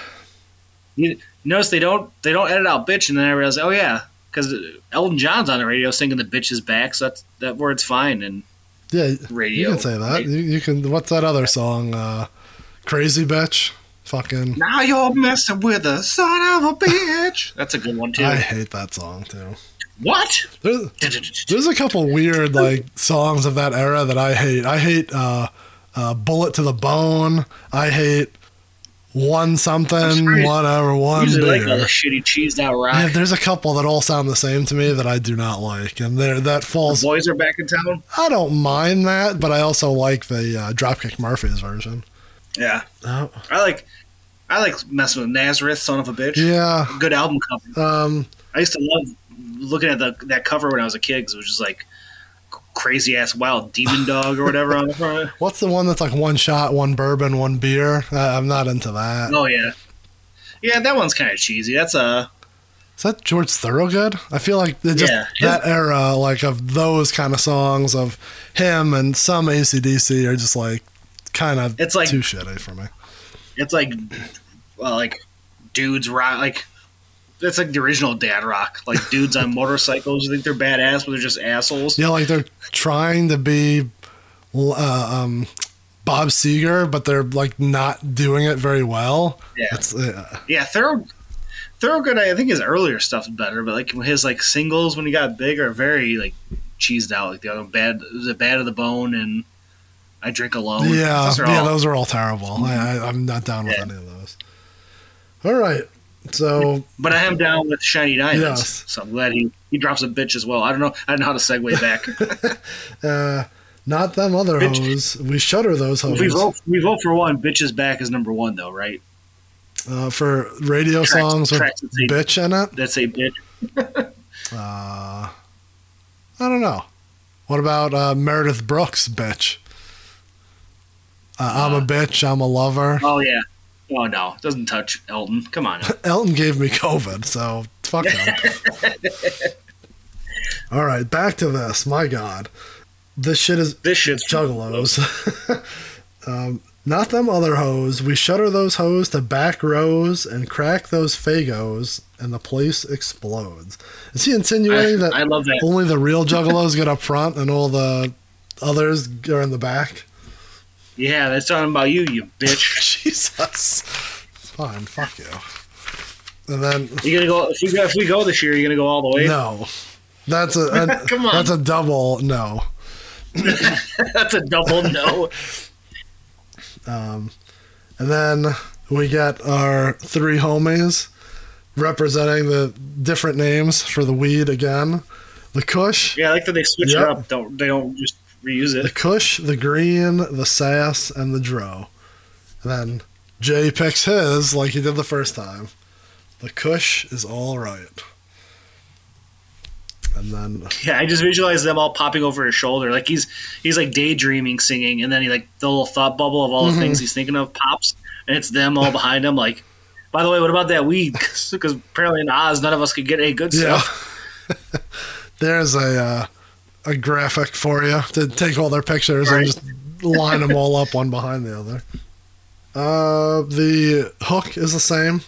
You notice they don't they don't edit out bitch, and then I realize, oh yeah, because Elton John's on the radio singing the bitch is back, so that's, that word's fine. And yeah, Radio, you can say that. You, you can. What's that other song? Uh, Crazy bitch. Fucking. now you're messing with a son of a bitch. That's a good one too. I hate that song too. what? There's, There's a couple weird like songs of that era that I hate. I hate uh, uh, "Bullet to the Bone." I hate "One Something," whatever, one Usually beer. like all the shitty cheesed out rock. Yeah, there's a couple that all sound the same to me that I do not like, and there that the falls. boys are back in town. I don't mind that, but I also like the uh, Dropkick Murphys version. Yeah, Oh, I like I like messing with Nazareth, son of a bitch. yeah. Good album cover. Um, I used to love looking at the that cover when I was a kid because it was just like crazy ass wild demon dog or whatever on the front. what's the one that's like one shot, one bourbon, one beer? Uh, I'm not into that. Oh yeah, yeah, that one's kind of cheesy. That's a Is that George Thorogood? I feel like just Yeah. that era, like of those kind of songs of him and some ACDC are just like kind of It's like- too shitty for me. it's like well, like dudes rock like. That's like the original dad rock. Like dudes on motorcycles, you think they're badass, but they're just assholes. Yeah, like they're trying to be uh, um, Bob Seger, but they're like not doing it very well. Yeah. It's, uh, Yeah, Thorough Thorogood, I think his earlier stuff stuff's better, but like his like singles when he got big are very like cheesed out. Like the other bad, the bad of the bone and I drink alone. yeah, Those are yeah, all- those are all terrible. I, I, I'm not down with Yeah. any of those. All right, so But I am down with Shiny Diamonds, Yes. so I'm glad he he drops a bitch as well. I don't know, I don't know how to segue back. uh, not them other Bitch. hoes. We shudder those hoes. we vote, we vote for one. Bitches back is number one though, right? uh, for radio Tracks- songs with tracks that say- bitch in it. That's a bitch. Uh, I don't know. What about uh, Meredith Brooks, bitch? Uh, I'm a bitch. I'm a lover. Oh yeah. Oh no, it doesn't touch Elton. Come on. Elton gave me COVID, so fuck him. All right, back to this. My God, this shit is This shit's juggalos. um, not them other hoes. We shutter those hoes to back rows and crack those fagos, and the place explodes. Is he insinuating I, that I love that. only the real juggalos get up front and all the others are in the back? Yeah, that's talking about you, you bitch. Jesus. Fine, fuck you. And then You gonna go if we go if we go this year? you're gonna go all the way? no, that's a, a- Come on. that's a double no. that's a double no. Um, and then we get our three homies representing the different names for the weed again. The Kush, Yeah, I like that they switch Yep. it up. Don't they don't just reuse it. the? Kush, the Green, the Sass, and the Dro. And then Jay picks his like he did the first time. The Kush is all right. And then Yeah, I just visualize them all popping over his shoulder, like he's he's like daydreaming, singing, and then he like the little thought bubble of all the Mhm. things he's thinking of pops, and it's them all behind him. Like, by the way, what about that weed? Because apparently in Oz, none of us could get any good Yeah. stuff. there's a uh, a graphic for you to take all their pictures Right. and just line them all up one behind the other. Uh, the hook is the same.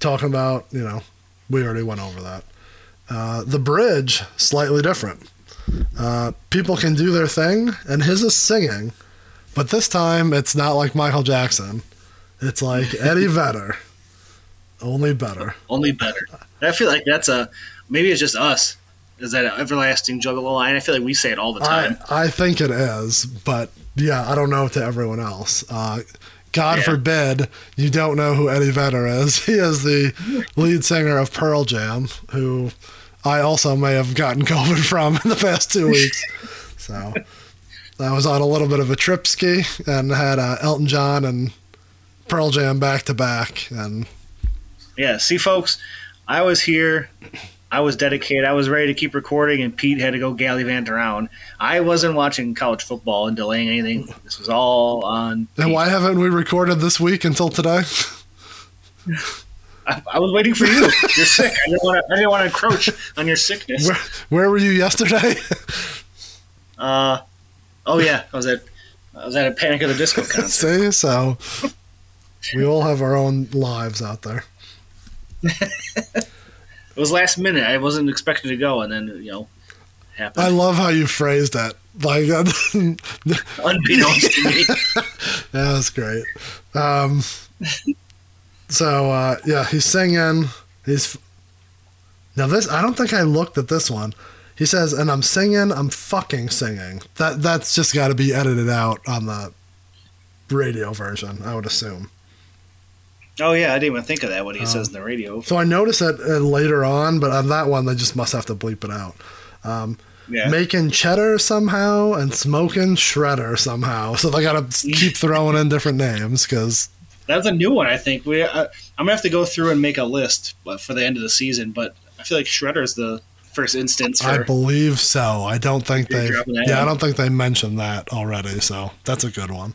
Talking about, you know, we already went over that. Uh, the bridge slightly different. Uh, people can do their thing, and his is singing, but this time it's not like Michael Jackson. It's like Eddie Vedder, only better. Only better. I feel like that's a maybe it's just us. Is that an everlasting juggalo line? I feel like we say it all the I, time. I think it is, but yeah, I don't know to everyone else. Uh, God Yeah. forbid you don't know who Eddie Vedder is. He is the lead singer of Pearl Jam, who I also may have gotten COVID from in the past two weeks. So I was on a little bit of a trip ski and had uh, Elton John and Pearl Jam back to back, and Yeah, see, folks, I was here. I was dedicated. I was ready to keep recording, and Pete had to go gallivant around. I wasn't watching college football and delaying anything. This was all on. and Pete. why haven't we recorded this week until today? I, I was waiting for you. You're sick. I didn't want to. I didn't want to encroach on your sickness. Where, where were you yesterday? Uh, oh yeah, I was at. I was at a Panic! at the Disco concert. See, so we all have our own lives out there. It was last minute. I wasn't expecting to go, and then you know, happened. I love how you phrased it. Like that, Unbeknownst to me. that was great. Um, so uh, yeah, he's singing. He's now this. I don't think I looked at this one. He says, "And I'm singing. I'm fucking singing." That that's just got to be edited out on the radio version. I would assume. Oh yeah, I didn't even think of that. What he Um, says in the radio. So I noticed that uh, later on, but on that one, they just must have to bleep it out. Um, Yeah. Making cheddar somehow and smoking shredder somehow. So they got to keep throwing in different names because That's a new one, I think. We, uh, I'm gonna have to go through and make a list but for the end of the season. But I feel like shredder is the first instance I believe so. I don't think they. dropping that Yeah, I don't think they mentioned that already. So that's a good one.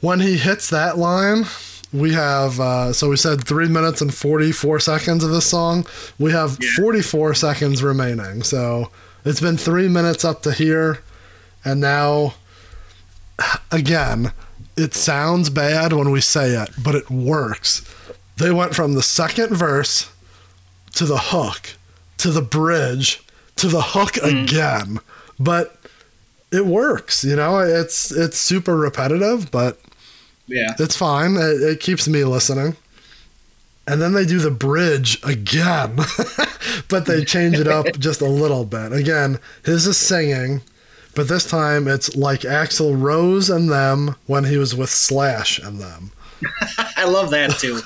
When he hits that line, we have. Uh, so we said three minutes and forty-four seconds of this song. We have Yeah. forty-four seconds remaining. So it's been three minutes up to here, and now, again, it sounds bad when we say it, but it works. They went from the second verse to the hook to the bridge to the hook again but it works you know it's it's super repetitive but yeah. it's fine it, it keeps me listening and then they do the bridge again but they change it up just a little bit again his is singing but this time it's like Axl Rose and them when he was with slash and them I love that too.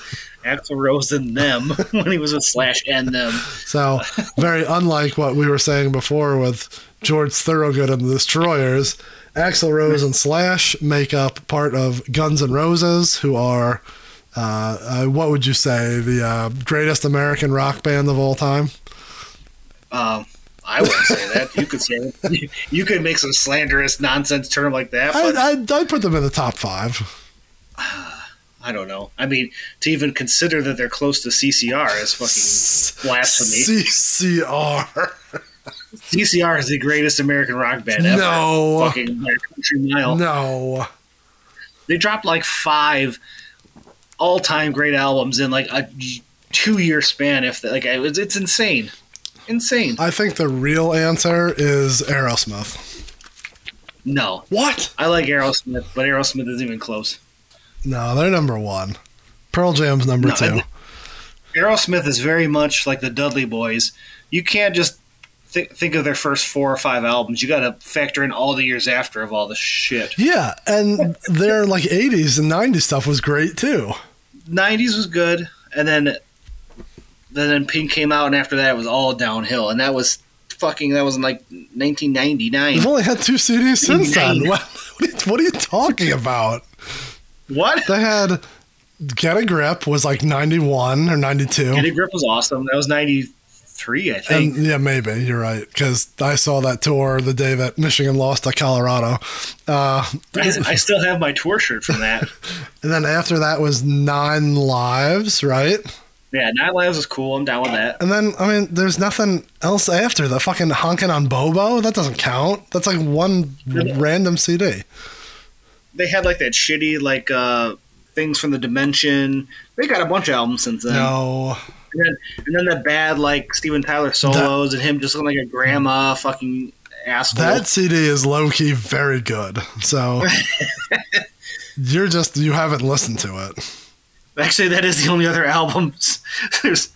Axl Rose and them when he was with Slash and them. So very unlike what we were saying before with George Thorogood and the Destroyers, Axl Rose and Slash make up part of Guns N' Roses, who are uh, uh, what would you say the uh, greatest American rock band of all time? Um, I wouldn't say that. You could say it. You could make some slanderous nonsense term like that. But I'd, I'd put them in the top five. I don't know. I mean, to even consider that they're close to CCR is fucking blasphemy. CCR. CCR is the greatest American rock band ever. No. Fucking country mile. No. They dropped like five all-time great albums in like a two-year span. If like it's, it's insane, insane. I think the real answer is Aerosmith. No, What? I like Aerosmith, but Aerosmith isn't even close. No, they're number one. Pearl Jam's number No, two. Aerosmith is very much like the Dudley Boyz. You can't just th- think of their first four or five albums. You got to factor in all the years after of all the shit. Yeah, and their like 80s and 90s stuff was great too. '90s was good, and then then Pink came out, and after that it was all downhill. And that was fucking that was in like 1999. They've only had two CDs since then. What, what, are you, what are you talking about? What? They had Get a Grip was like 91 or 92. Get a Grip was awesome. That was '93, I think. And yeah, maybe you're right because I saw that tour the day that Michigan lost to Colorado. Uh, I, still have my tour shirt from that. and then after that was Nine Lives, right? yeah, Nine Lives is cool. I'm down with that. And then I mean, there's nothing else after the fucking honking on Bobo. That doesn't count. That's like one random CD. They had like that shitty like uh things from the Dimension. They got a bunch of albums since then. No, And then, and then the bad like Steven Tyler solos and him just looking like a grandma fucking asshole. that CD is low key very good. So you're just you haven't listened to it. Actually, that is the only other album. There's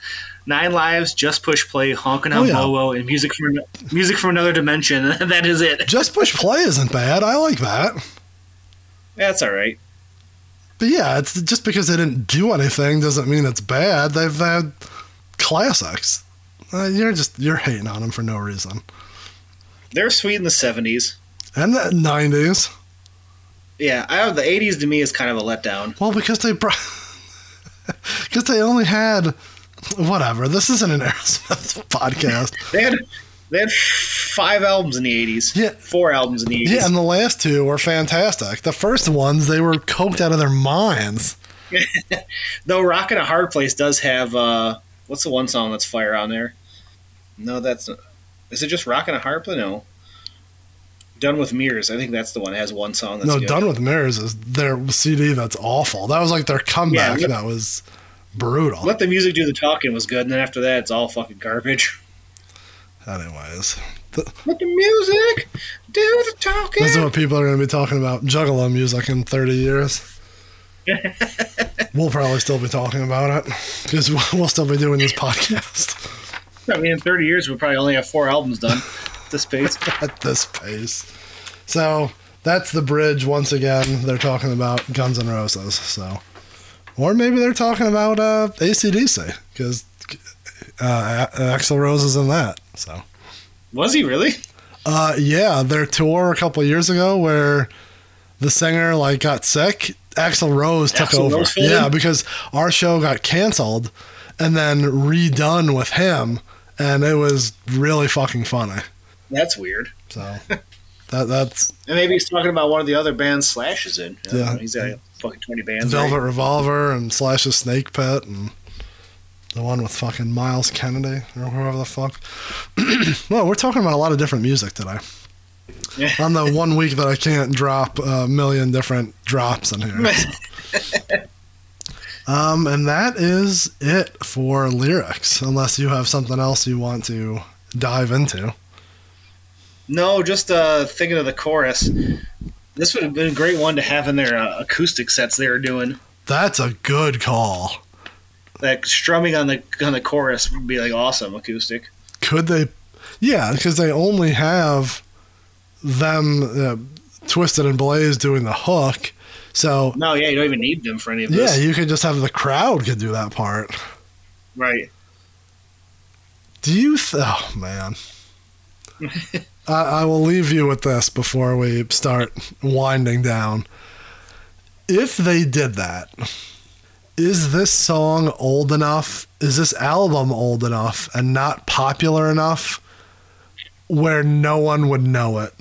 Nine Lives, Just Push Play, Honkin' Oh, on yeah. Bobo, and Music from Music from Another Dimension. that is it. Just push play isn't bad. I like that. That's all right. But yeah, it's just because they didn't do anything doesn't mean it's bad. They've had classics. Uh, you're just you're hating on them for no reason. They're sweet in the '70s. And the '90s, Yeah, I have the '80s. To me, is kind of a letdown. well, because they brought because they only had whatever. This isn't an Aerosmith podcast. They had they had five albums in the '80s. Yeah. four albums in the '80s. Yeah, and the last two were fantastic. The first ones they were coked out of their minds. Though "Rock in a Hard Place" does have uh, what's the one song that's fire on there? No, that's not. Is it just "Rock in a Hard Place"? No. Done with Mirrors. I think that's the one that has one song that's no, good. Done with Mirrors is their CD that's awful. That was like their comeback. Yeah, that was brutal. Let the music do the talking was good, and then after that, it's all fucking garbage. Anyways, Let the music do the talking. this is what people are going to be talking about Juggalo music in 30 years. we'll probably still be talking about it because we'll still be doing this podcast I mean, in 30 years, we'll probably only have four albums done at this pace. at this pace. So that's the bridge. Once again, they're talking about Guns N' Roses. So, or maybe they're talking about uh, ACDC because uh, Axl Rose is in that. So. Was he really? Uh, yeah, their tour a couple years ago where the singer like got sick. Axl Rose took over. Rose yeah, because our show got canceled and then redone with him, and it was really fucking funny. That's weird. So that that's And maybe he's talking about one of the other bands Slash is in. Don't Yeah. know, He's got fucking 20 bands. Velvet right? Revolver and Slash's Snake Pit and the one with fucking Myles Kennedy or whoever the fuck. well, we're talking about a lot of different music today. Yeah. On the one week that I can't drop a million different drops in here. um, and that is it for lyrics, unless you have something else you want to dive into. No, just uh, thinking of the chorus. This would have been a great one to have in their uh, acoustic sets they were doing. That's a good call. Like strumming on the on the chorus would be like awesome acoustic. Could they? Yeah, because they only have them, uh, Twiztid and Blaze doing the hook. So No, yeah, you don't even need them for any of yeah, this. Yeah, you could just have the crowd could do that part. right. Do you? Th- oh man, I, I will leave you with this before we start winding down. If they did that, is this song old enough? Is this album old enough and not popular enough where no one would know it?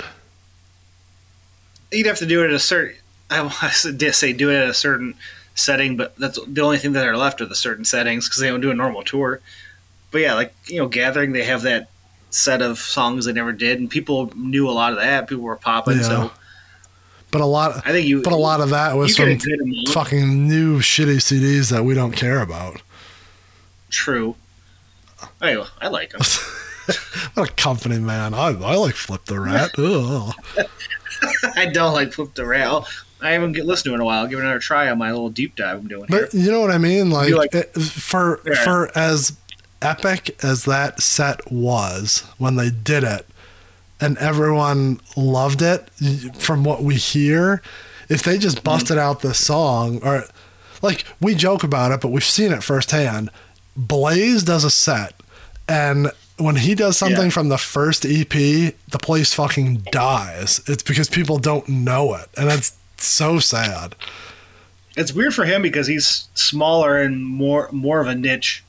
You'd have to do it at a certain. I want to say do it at a certain setting, but that's the only thing that are left are the certain settings because they don't do a normal tour. But yeah, like you know, Gathering, they have that set of songs they never did, and people knew a lot of that. People were popping, Yeah. so But a lot, I think you. but a lot of that was from a good amount. fucking new shitty CDs that we don't care about. True. Anyway, I like them. What a company, man! I I like Flip the Rat. I don't like Flip the Rail. I haven't get listened to it in a while. I'll give it another try on my little deep dive I'm doing here. But you know what I mean? Like, like- it- for Yeah. for as epic as that set was when they did it, and everyone loved it. From what we hear, if they just Mm-hmm. busted out this song, or like we joke about it, but we've seen it firsthand. Blaze does a set, and when he does something Yeah. from the first EP, the place fucking dies. It's because people don't know it, and that's so sad. It's weird for him because he's smaller and more more of a niche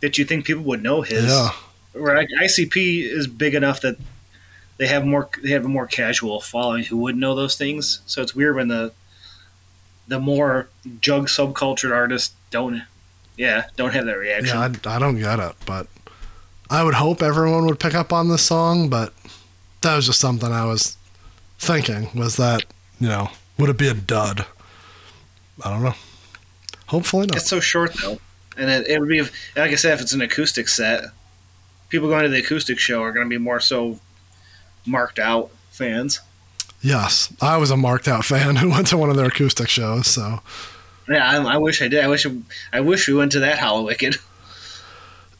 that you think people would know his. Yeah. Where ICP is big enough that they have more they have a more casual following who wouldn't know those things. So it's weird when the the more jug subcultured artists don't yeah don't have that reaction. Yeah, I, I don't get it, but I would hope everyone would pick up on this song. But that was just something I was thinking. Was that you know would it be a dud? I don't know. Hopefully not. It's so short though, and it, it would be if, like I said, if it's an acoustic set, people going to the acoustic show are going to be more so marked out fans. Yes, I was a marked out fan who went to one of their acoustic shows. So Yeah, I, I wish I did. I wish I wish we went to that Hallowicked.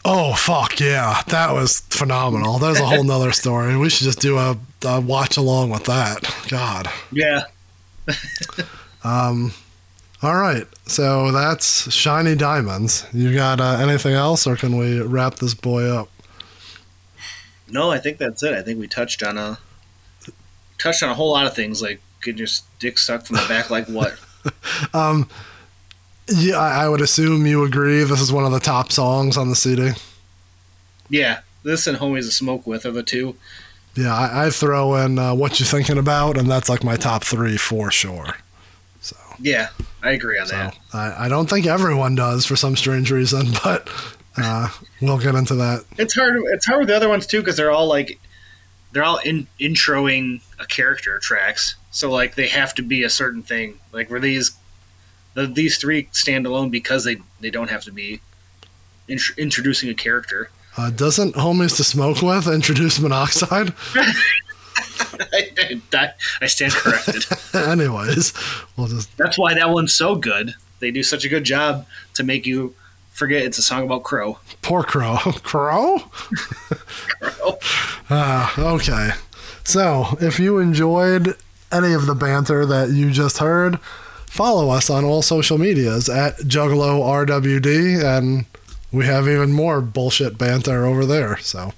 oh fuck yeah, that was phenomenal. That was a whole nother story. We should just do a, a watch along with that. God. Yeah, Um, all right, so that's shiny diamonds. You got uh, anything else, or can we wrap this boy up? No, I think that's it. I think we touched on a touched on a whole lot of things, like getting your dick sucked from the back, like what? Um, yeah, I I would assume you agree. This is one of the top songs on the CD. Yeah, this and Homies to Smoke With are the two. Yeah, I, I throw in uh, "What You Thinking About," and that's like my top three for sure. So yeah, I agree on So that. I, I don't think everyone does for some strange reason, but uh, we'll get into that. It's hard. It's hard with the other ones too because they're all like they're all in, introing a character tracks. So like they have to be a certain thing. Like were these the, these three stand alone because they they don't have to be int- introducing a character. Uh, doesn't "Homies to Smoke With" introduce monoxide? I, I, I stand corrected. Anyways, we'll just That's why that one's so good. They do such a good job to make you forget it's a song about Crow. poor Crow. Crow? Crow. Ah, okay. So, if you enjoyed any of the banter that you just heard, follow us on all social medias at Juggalo RWD, and we have even more bullshit banter over there. So,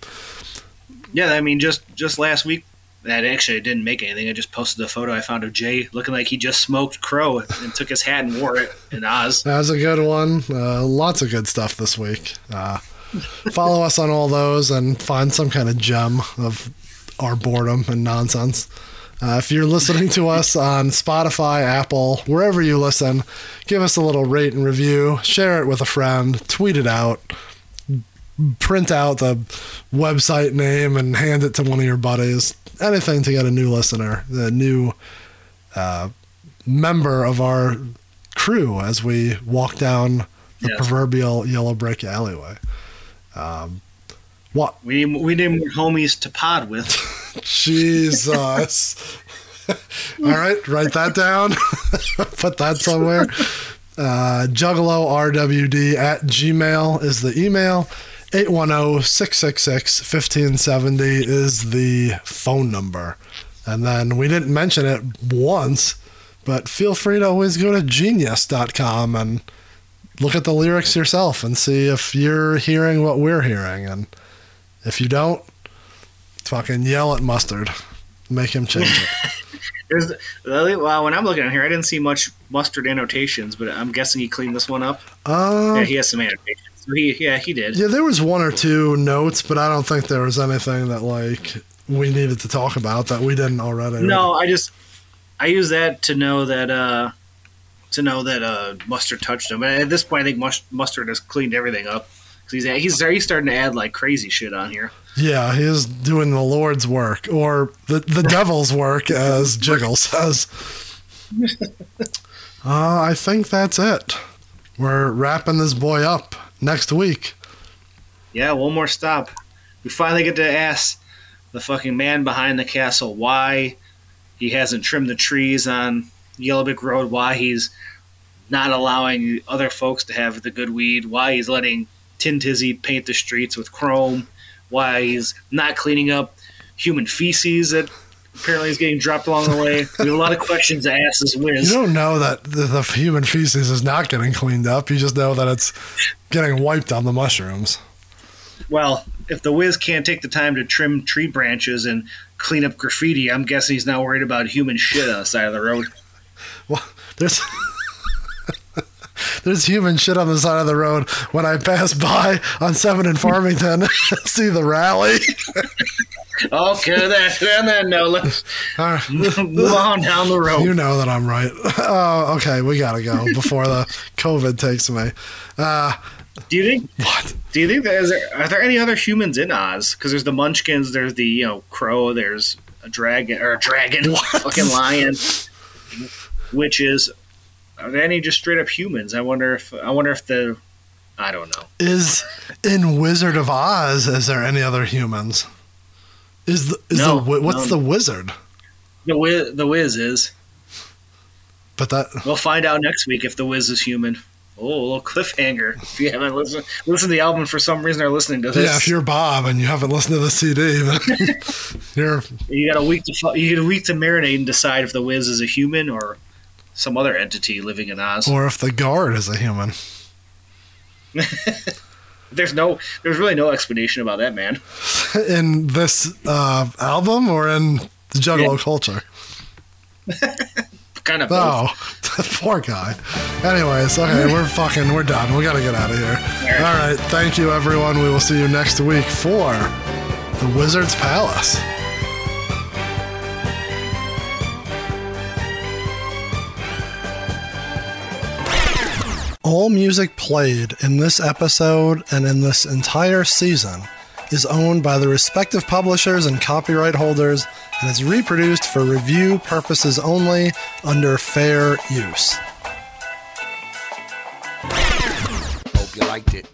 Yeah, I mean, just just last week, that actually didn't make anything. I just posted a photo I found of Jay looking like he just smoked Crow and took his hat and wore it in Oz. that was a good one. Uh, lots of good stuff this week. Uh, follow us on all those and find some kind of gem of our boredom and nonsense. Uh, if you're listening to us on Spotify, Apple, wherever you listen, give us a little rate and review, share it with a friend, tweet it out, print out the website name and hand it to one of your buddies. Anything to get a new listener, the new uh, member of our crew as we walk down the Yes. proverbial yellow brick alleyway. Um, what? We need, we need more homies to pod with. Jesus. All right, write that down. Put that somewhere. Uh, JuggaloRWD at Gmail is the email. 810 666 1570 is the phone number. And then we didn't mention it once, but feel free to always go to genius.com and look at the lyrics yourself and see if you're hearing what we're hearing. And if you don't, fucking yell at Mustard. Make him change it. There's, well, when I'm looking at here, I didn't see much mustard annotations, but I'm guessing he cleaned this one up. Um, yeah, he has some annotations. He, yeah, he did. yeah, there was one or two notes, but I don't think there was anything that like we needed to talk about that we didn't already. No, I just I use that to know that uh to know that uh, Mustard touched him. And at this point, I think Mustard has cleaned everything up. He's, he's he's starting to add like crazy shit on here. Yeah, he's doing the Lord's work or the the devil's work, as Jiggle says. Uh, I think that's it. We're wrapping this boy up next week. Yeah, one more stop. We finally get to ask the fucking man behind the castle why he hasn't trimmed the trees on Yellow Brick Road, why he's not allowing other folks to have the good weed, why he's letting Tin Tizzy paint the streets with chrome, why he's not cleaning up human feces that apparently is getting dropped along the way. We have a lot of questions to ask this whiz. You don't know that the, the human feces is not getting cleaned up. You just know that it's getting wiped on the mushrooms. Well, if the Wiz can't take the time to trim tree branches and clean up graffiti, I'm guessing he's not worried about human shit on the side of the road. Well, there's there's human shit on the side of the road when I pass by on Seven in Farmington see the rally. Okay, that's on that note. Let's All right. move on down the road. You know that I'm right. Oh, okay, we gotta go before the COVID takes me. Uh, Do you think? what? Do you think that is there? Are there any other humans in Oz? Because there's the Munchkins, there's the you know crow, there's a dragon or a dragon, What? fucking lion, witches. Are there any just straight up humans? I wonder if I wonder if the I don't know. Is in Wizard of Oz? Is there any other humans? Is the is No, the what's no. the wizard? The Wiz, the Wiz is. But that We'll find out next week if the Wiz is human. Oh, a little cliffhanger. If you haven't listened listened to the album for some reason or listening to this, yeah, if you're Bob and you haven't listened to the CD, then you're You got a week to you get a week to marinate and decide if the Wiz is a human or some other entity living in Oz. or if the guard is a human. There's no, there's really no explanation about that man. in this uh, album or in the Juggalo Yeah. culture? Kind of. both. Oh, poor guy. Anyways, okay, we're fucking, we're done. We gotta get out of here. All right, thank you, everyone. We will see you next week for the Wizard's Palace. All music played in this episode and in this entire season is owned by the respective publishers and copyright holders and is reproduced for review purposes only under fair use. Hope you liked it.